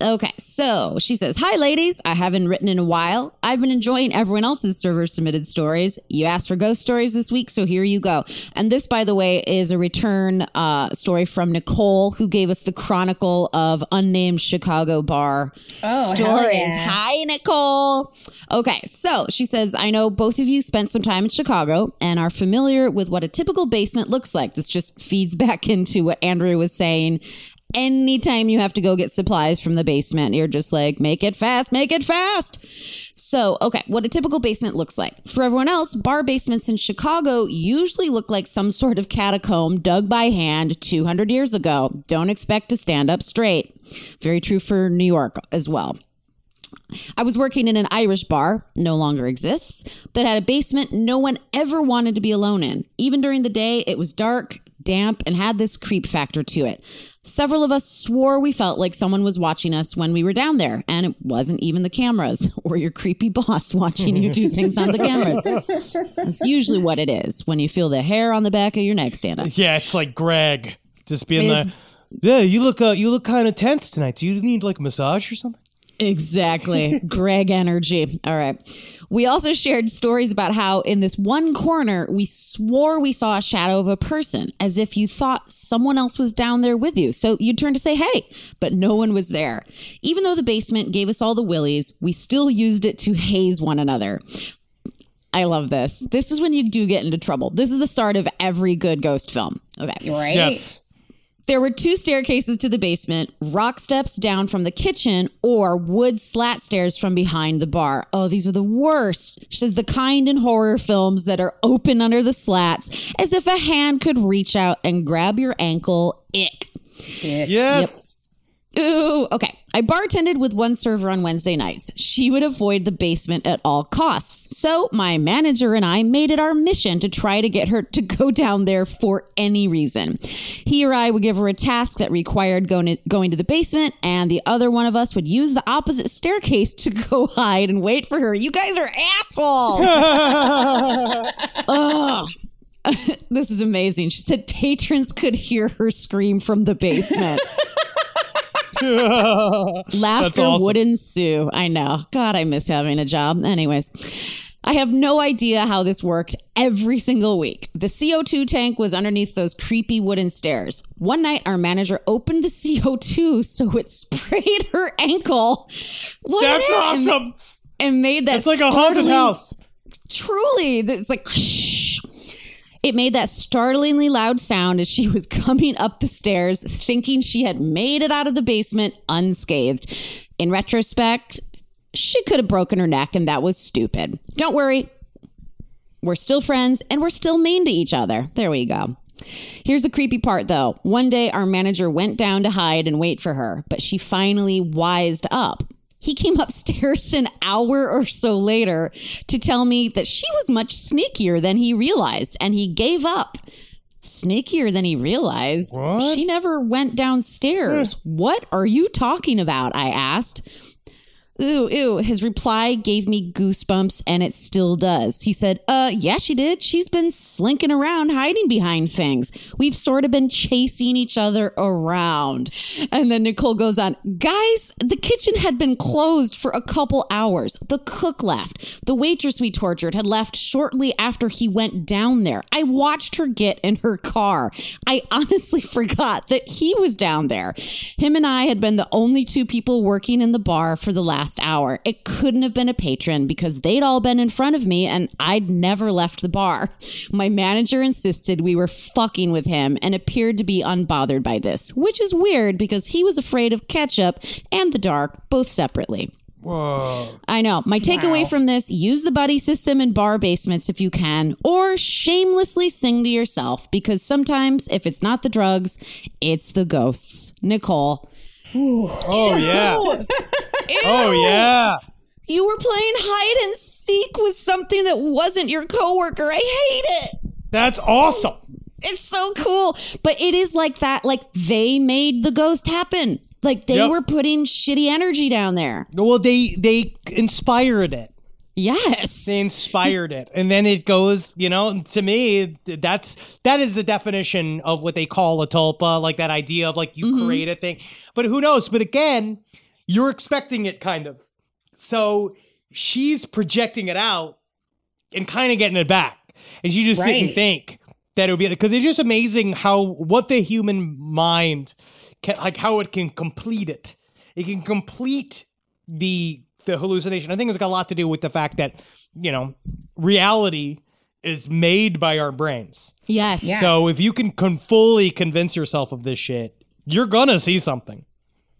Okay, so she says, Hi, ladies. I haven't written in a while. I've been enjoying everyone else's server submitted stories. You asked for ghost stories this week, so here you go. And this, by the way, is a return uh, story from Nicole, who gave us the Chronicle of Unnamed Chicago Bar Oh, stories. yeah. Hi, Nicole. Okay, so she says, I know both of you spent some time in Chicago and are familiar with what a typical basement looks like. This just feeds back into what Andrea was saying. Anytime you have to go get supplies from the basement, you're just like, make it fast, make it fast. So, okay, what a typical basement looks like. For everyone else, bar basements in Chicago usually look like some sort of catacomb dug by hand 200 years ago. Don't expect to stand up straight. Very true for New York as well. I was working in an Irish bar, no longer exists, that had a basement no one ever wanted to be alone in. Even during the day, it was dark, damp, and had this creep factor to it. Several of us swore we felt like someone was watching us when we were down there, and it wasn't even the cameras or your creepy boss watching you do things on the cameras. That's usually what it is when you feel the hair on the back of your neck stand up. Yeah, it's like Greg just being It's- like, "Yeah, you look uh, you look kind of tense tonight. Do you need like a massage or something?" Exactly. Greg energy. All right. We also shared stories about how in this one corner we swore we saw a shadow of a person as if you thought someone else was down there with you. So you'd turn to say, hey, but no one was there. Even though the basement gave us all the willies, we still used it to haze one another. I love this. This is when you do get into trouble. This is the start of every good ghost film. Okay. Right? Yes. There were two staircases to the basement, rock steps down from the kitchen, or wood slat stairs from behind the bar. Oh, these are the worst. She says the kind in horror films that are open under the slats, as if a hand could reach out and grab your ankle. Ick. Yes. Ooh, okay. I bartended with one server on Wednesday nights. She would avoid the basement at all costs. So my manager and I made it our mission to try to get her to go down there for any reason. He or I would give her a task that required going to, going to the basement, and the other one of us would use the opposite staircase to go hide and wait for her. You guys are assholes. Ugh. this is amazing. She said patrons could hear her scream from the basement. Laughter awesome. would ensue. I know. God, I miss having a job. Anyways, I have no idea how this worked every single week. The CO2 tank was underneath those creepy wooden stairs. One night, our manager opened the CO2 so it sprayed her ankle. What That's awesome. And made that It's like a haunted house. truly it's like it made that startlingly loud sound as she was coming up the stairs thinking she had made it out of the basement unscathed. In retrospect she could have broken her neck and that was stupid. Don't worry. We're still friends and we're still mean to each other. There we go. Here's the creepy part though. One day, our manager went down to hide and wait for her, but she finally wised up. He came upstairs an hour or so later to tell me that she was much sneakier than he realized, and he gave up. Sneakier than he realized. What? She never went downstairs. what are you talking about? I asked. Ooh, ew. His reply gave me goosebumps, and it still does. He said, Uh, yeah, she did. She's been slinking around, hiding behind things. We've sort of been chasing each other around. And then Nicole goes on, Guys, the kitchen had been closed for a couple hours. The cook left. The waitress we tortured had left shortly after he went down there. I watched her get in her car. I honestly forgot that he was down there. Him and I had been the only two people working in the bar for the last hour. It couldn't have been a patron because they'd all been in front of me and I'd never left the bar. My manager insisted we were fucking with him and appeared to be unbothered by this, which is weird because he was afraid of ketchup and the dark, both separately. Whoa. I know. My takeaway Wow. from this use the buddy system in bar basements if you can, or shamelessly sing to yourself because sometimes if it's not the drugs, it's the ghosts. Nicole. Oh yeah. Oh yeah. You were playing hide and seek with something that wasn't your coworker. I hate it. That's awesome. It's so cool. But it is like that. Like they made the ghost happen. Like they Yep. were putting shitty energy down there. Well, they they inspired it. Yes. They inspired it, and then it goes. You know, to me, that's that is the definition of what they call a tulpa, like that idea of like you mm-hmm. create a thing. But who knows? But again, you're expecting it, kind of. So she's projecting it out and kind of getting it back, and she just didn't think that it would be because it's just amazing how what the human mind can like how it can complete it. It can complete the the hallucination. I think it's got a lot to do with the fact that you know reality is made by our brains. yes. Yeah. So if you can con- fully convince yourself of this shit, you're gonna see something.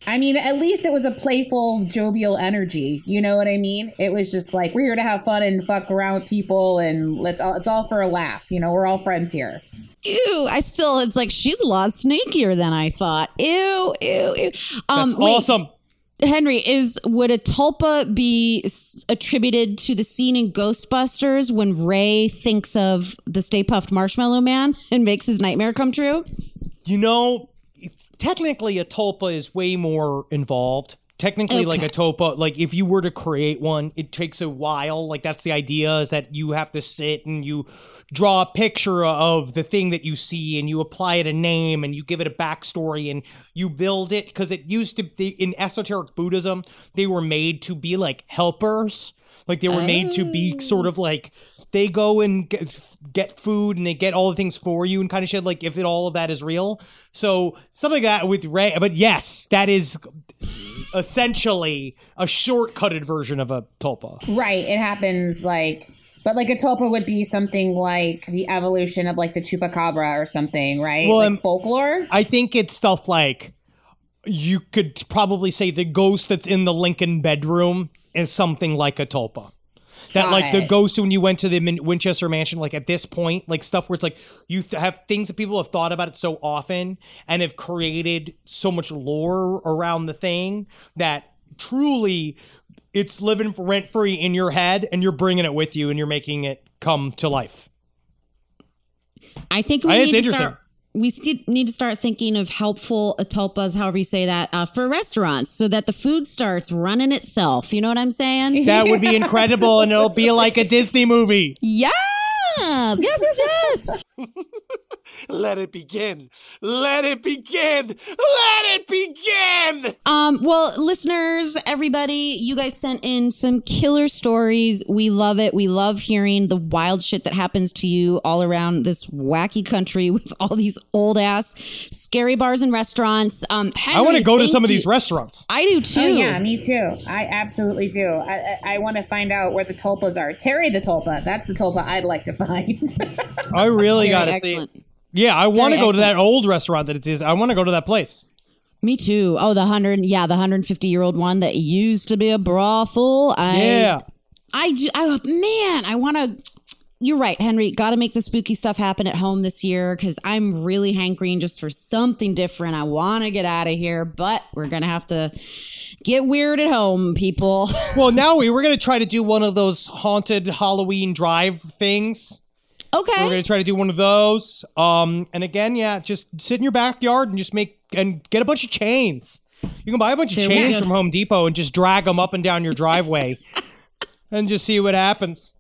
I mean, at least it was a playful, jovial energy. You know what I mean? It was just like we're here to have fun and fuck around with people, and let's all. It's all for a laugh. You know, we're all friends here. Ew, I still, it's like she's a lot sneakier than I thought. Ew, ew, ew. Um, That's wait, awesome. Henry, is would a tulpa be attributed to the scene in Ghostbusters when Ray thinks of the Stay Puft Marshmallow Man and makes his nightmare come true? You know, technically a tulpa is way more involved. Technically, like a tulpa, like if you were to create one, it takes a while. Like that's the idea is that you have to sit and you draw a picture of the thing that you see and you apply it a name and you give it a backstory and you build it because it used to be in esoteric Buddhism, they were made to be like helpers. Like they were made to be sort of like they go and get, get food and they get all the things for you and kind of shit. Like if it all of that is real, so something like that with Ray. But yes, that is essentially a shortcutted version of a tulpa. Right. It happens like, but like a tulpa would be something like the evolution of like the chupacabra or something, right? Well, like folklore. I think it's stuff like you could probably say the ghost that's in the Lincoln bedroom is something like a tulpa. That like the ghost when you went to the Min- Winchester Mansion. Like at this point, like stuff where it's like you th- have things that people have thought about it so often and have created so much lore around the thing that truly it's living rent free in your head and you're bringing it with you and you're making it come to life. I think we I- it's need to interesting. start. We st- need to start thinking of helpful atulpas, however you say that, uh, for restaurants, so that the food starts running itself. You know what I'm saying? That would be incredible and it'll be like a Disney movie. yes, yes, yes, yes. Let it begin. Let it begin. Let it begin. Um, well, listeners, everybody, you guys sent in some killer stories. We love it. We love hearing the wild shit that happens to you all around this wacky country with all these old ass scary bars and restaurants. Um, I want to go to thank some of these restaurants. I do too. Oh yeah, me too. I absolutely do. I, I, I want to find out where the tulpas are. Terry the tulpa. That's the tulpa I'd like to find. I really got to see. Yeah, I want to go to that old restaurant that it is. I want to go to that place. Me too. Oh, the hundred, yeah, the hundred fifty year old one that used to be a brothel. I, Yeah. I do. I, man, I want to. You're right, Henry. Got to make the spooky stuff happen at home this year because I'm really hankering just for something different. I want to get out of here, but we're gonna have to get weird at home, people. Well, now we we're gonna try to do one of those haunted Halloween drive things. We're gonna try to do one of those. Um, and again, yeah, just sit in your backyard and just make and get a bunch of chains. You can buy a bunch of There chains from Home Depot and just drag them up and down your driveway, and just see what happens.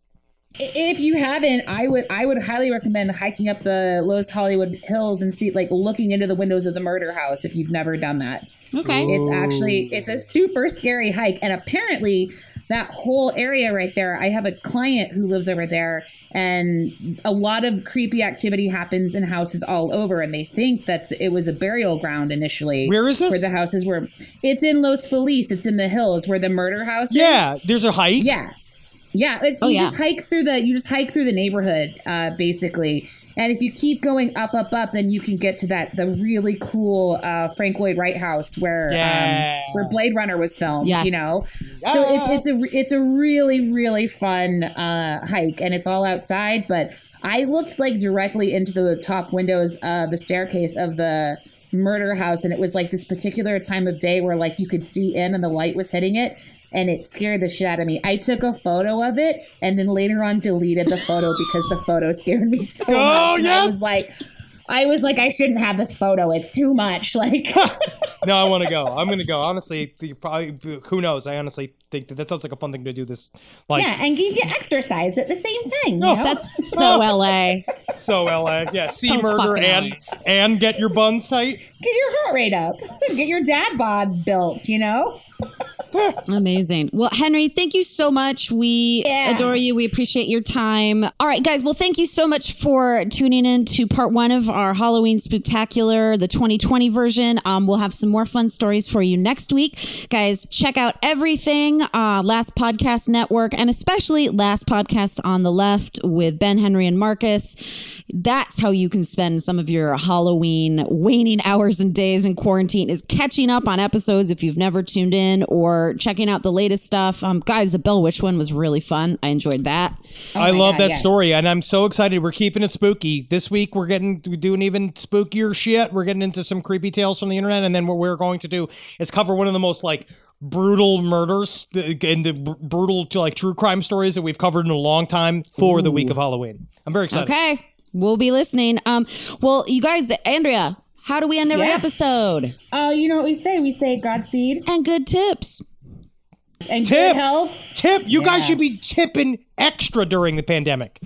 if you haven't, I would I would highly recommend hiking up the Los Hollywood Hills and see like looking into the windows of the murder house if you've never done that. Okay. It's actually it's a super scary hike and apparently that whole area right there I have a client who lives over there and a lot of creepy activity happens in houses all over and they think that it was a burial ground initially Where is this? where the houses were it's in Los Feliz it's in the hills where the murder house Yeah, is there's a hike. yeah. Yeah, it's Oh, you yeah. just hike through the you just hike through the neighborhood, uh, basically. And if you keep going up, up, up, then you can get to that the really cool uh, Frank Lloyd Wright house where Yes. um, where Blade Runner was filmed. Yes. You know, so it's it's a it's a really really fun uh, hike, and it's all outside. But I looked like directly into the top windows of the staircase of the murder house, and it was like this particular time of day where like you could see in, and the light was hitting it. And it scared the shit out of me. I took a photo of it and then later on deleted the photo because the photo scared me so Oh, much. And I was like, I was like, I shouldn't have this photo. It's too much. Like, No, I want to go. I'm gonna go. Honestly, probably who knows? I honestly think that that sounds like a fun thing to do. This like yeah, and you get exercise at the same time. You Oh, know? That's so LA. so LA. Yeah, see So murder fucking and and get your buns tight. get your heart rate up. get your dad bod built. You know. Amazing. Well, Henry, thank you so much. We Yeah. adore you. We appreciate your time. All right, guys. Well, thank you so much for tuning in to part one of our Halloween Spooktacular, the 2020 version. Um, we'll have some more fun stories for you next week. Guys, check out everything uh, Last Podcast Network and especially Last Podcast on the Left with Ben, Henry, and Marcus. That's how you can spend some of your Halloween waning hours and days in quarantine is catching up on episodes if you've never tuned in or checking out the latest stuff. Um, guys, the Bell Witch one was really fun. I enjoyed that. I love God, that yes. story, and I'm so excited. We're keeping it spooky. This week, we're getting we're doing even spookier shit. We're getting into some creepy tales from the internet, and then what we're going to do is cover one of the most like brutal murders th- and the brutal to like true crime stories that we've covered in a long time for the week of Halloween. I'm very excited. Okay, we'll be listening. Um, well, you guys, Andrea, how do we end every Yeah. episode? Uh, you know what we say? We say Godspeed And good tips. And Tip. good health. Tip. You guys Yeah. should be tipping extra during the pandemic.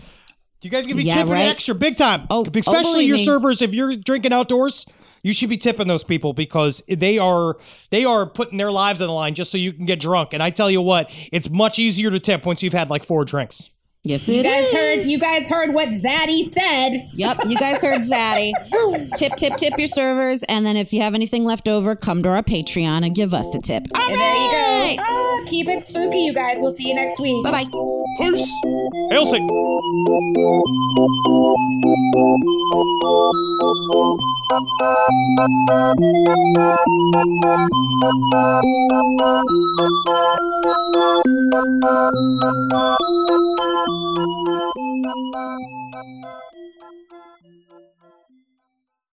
You guys can be Yeah, tipping right. extra big time. Oh, oh, especially believe your me. servers. If you're drinking outdoors, you should be tipping those people because they are they are putting their lives on the line just so you can get drunk. And I tell you what, it's much easier to tip once you've had like four drinks. Yes, You guys is. heard you guys heard what Zaddy said. Yep, you guys heard Zaddy. tip, tip, tip your servers, and then if you have anything left over, come to our Patreon and give us a tip. All And there you go. Ah, keep it spooky, you guys. We'll see you next week. Bye bye. Peace. Hail Satan. Thank you. Thank you.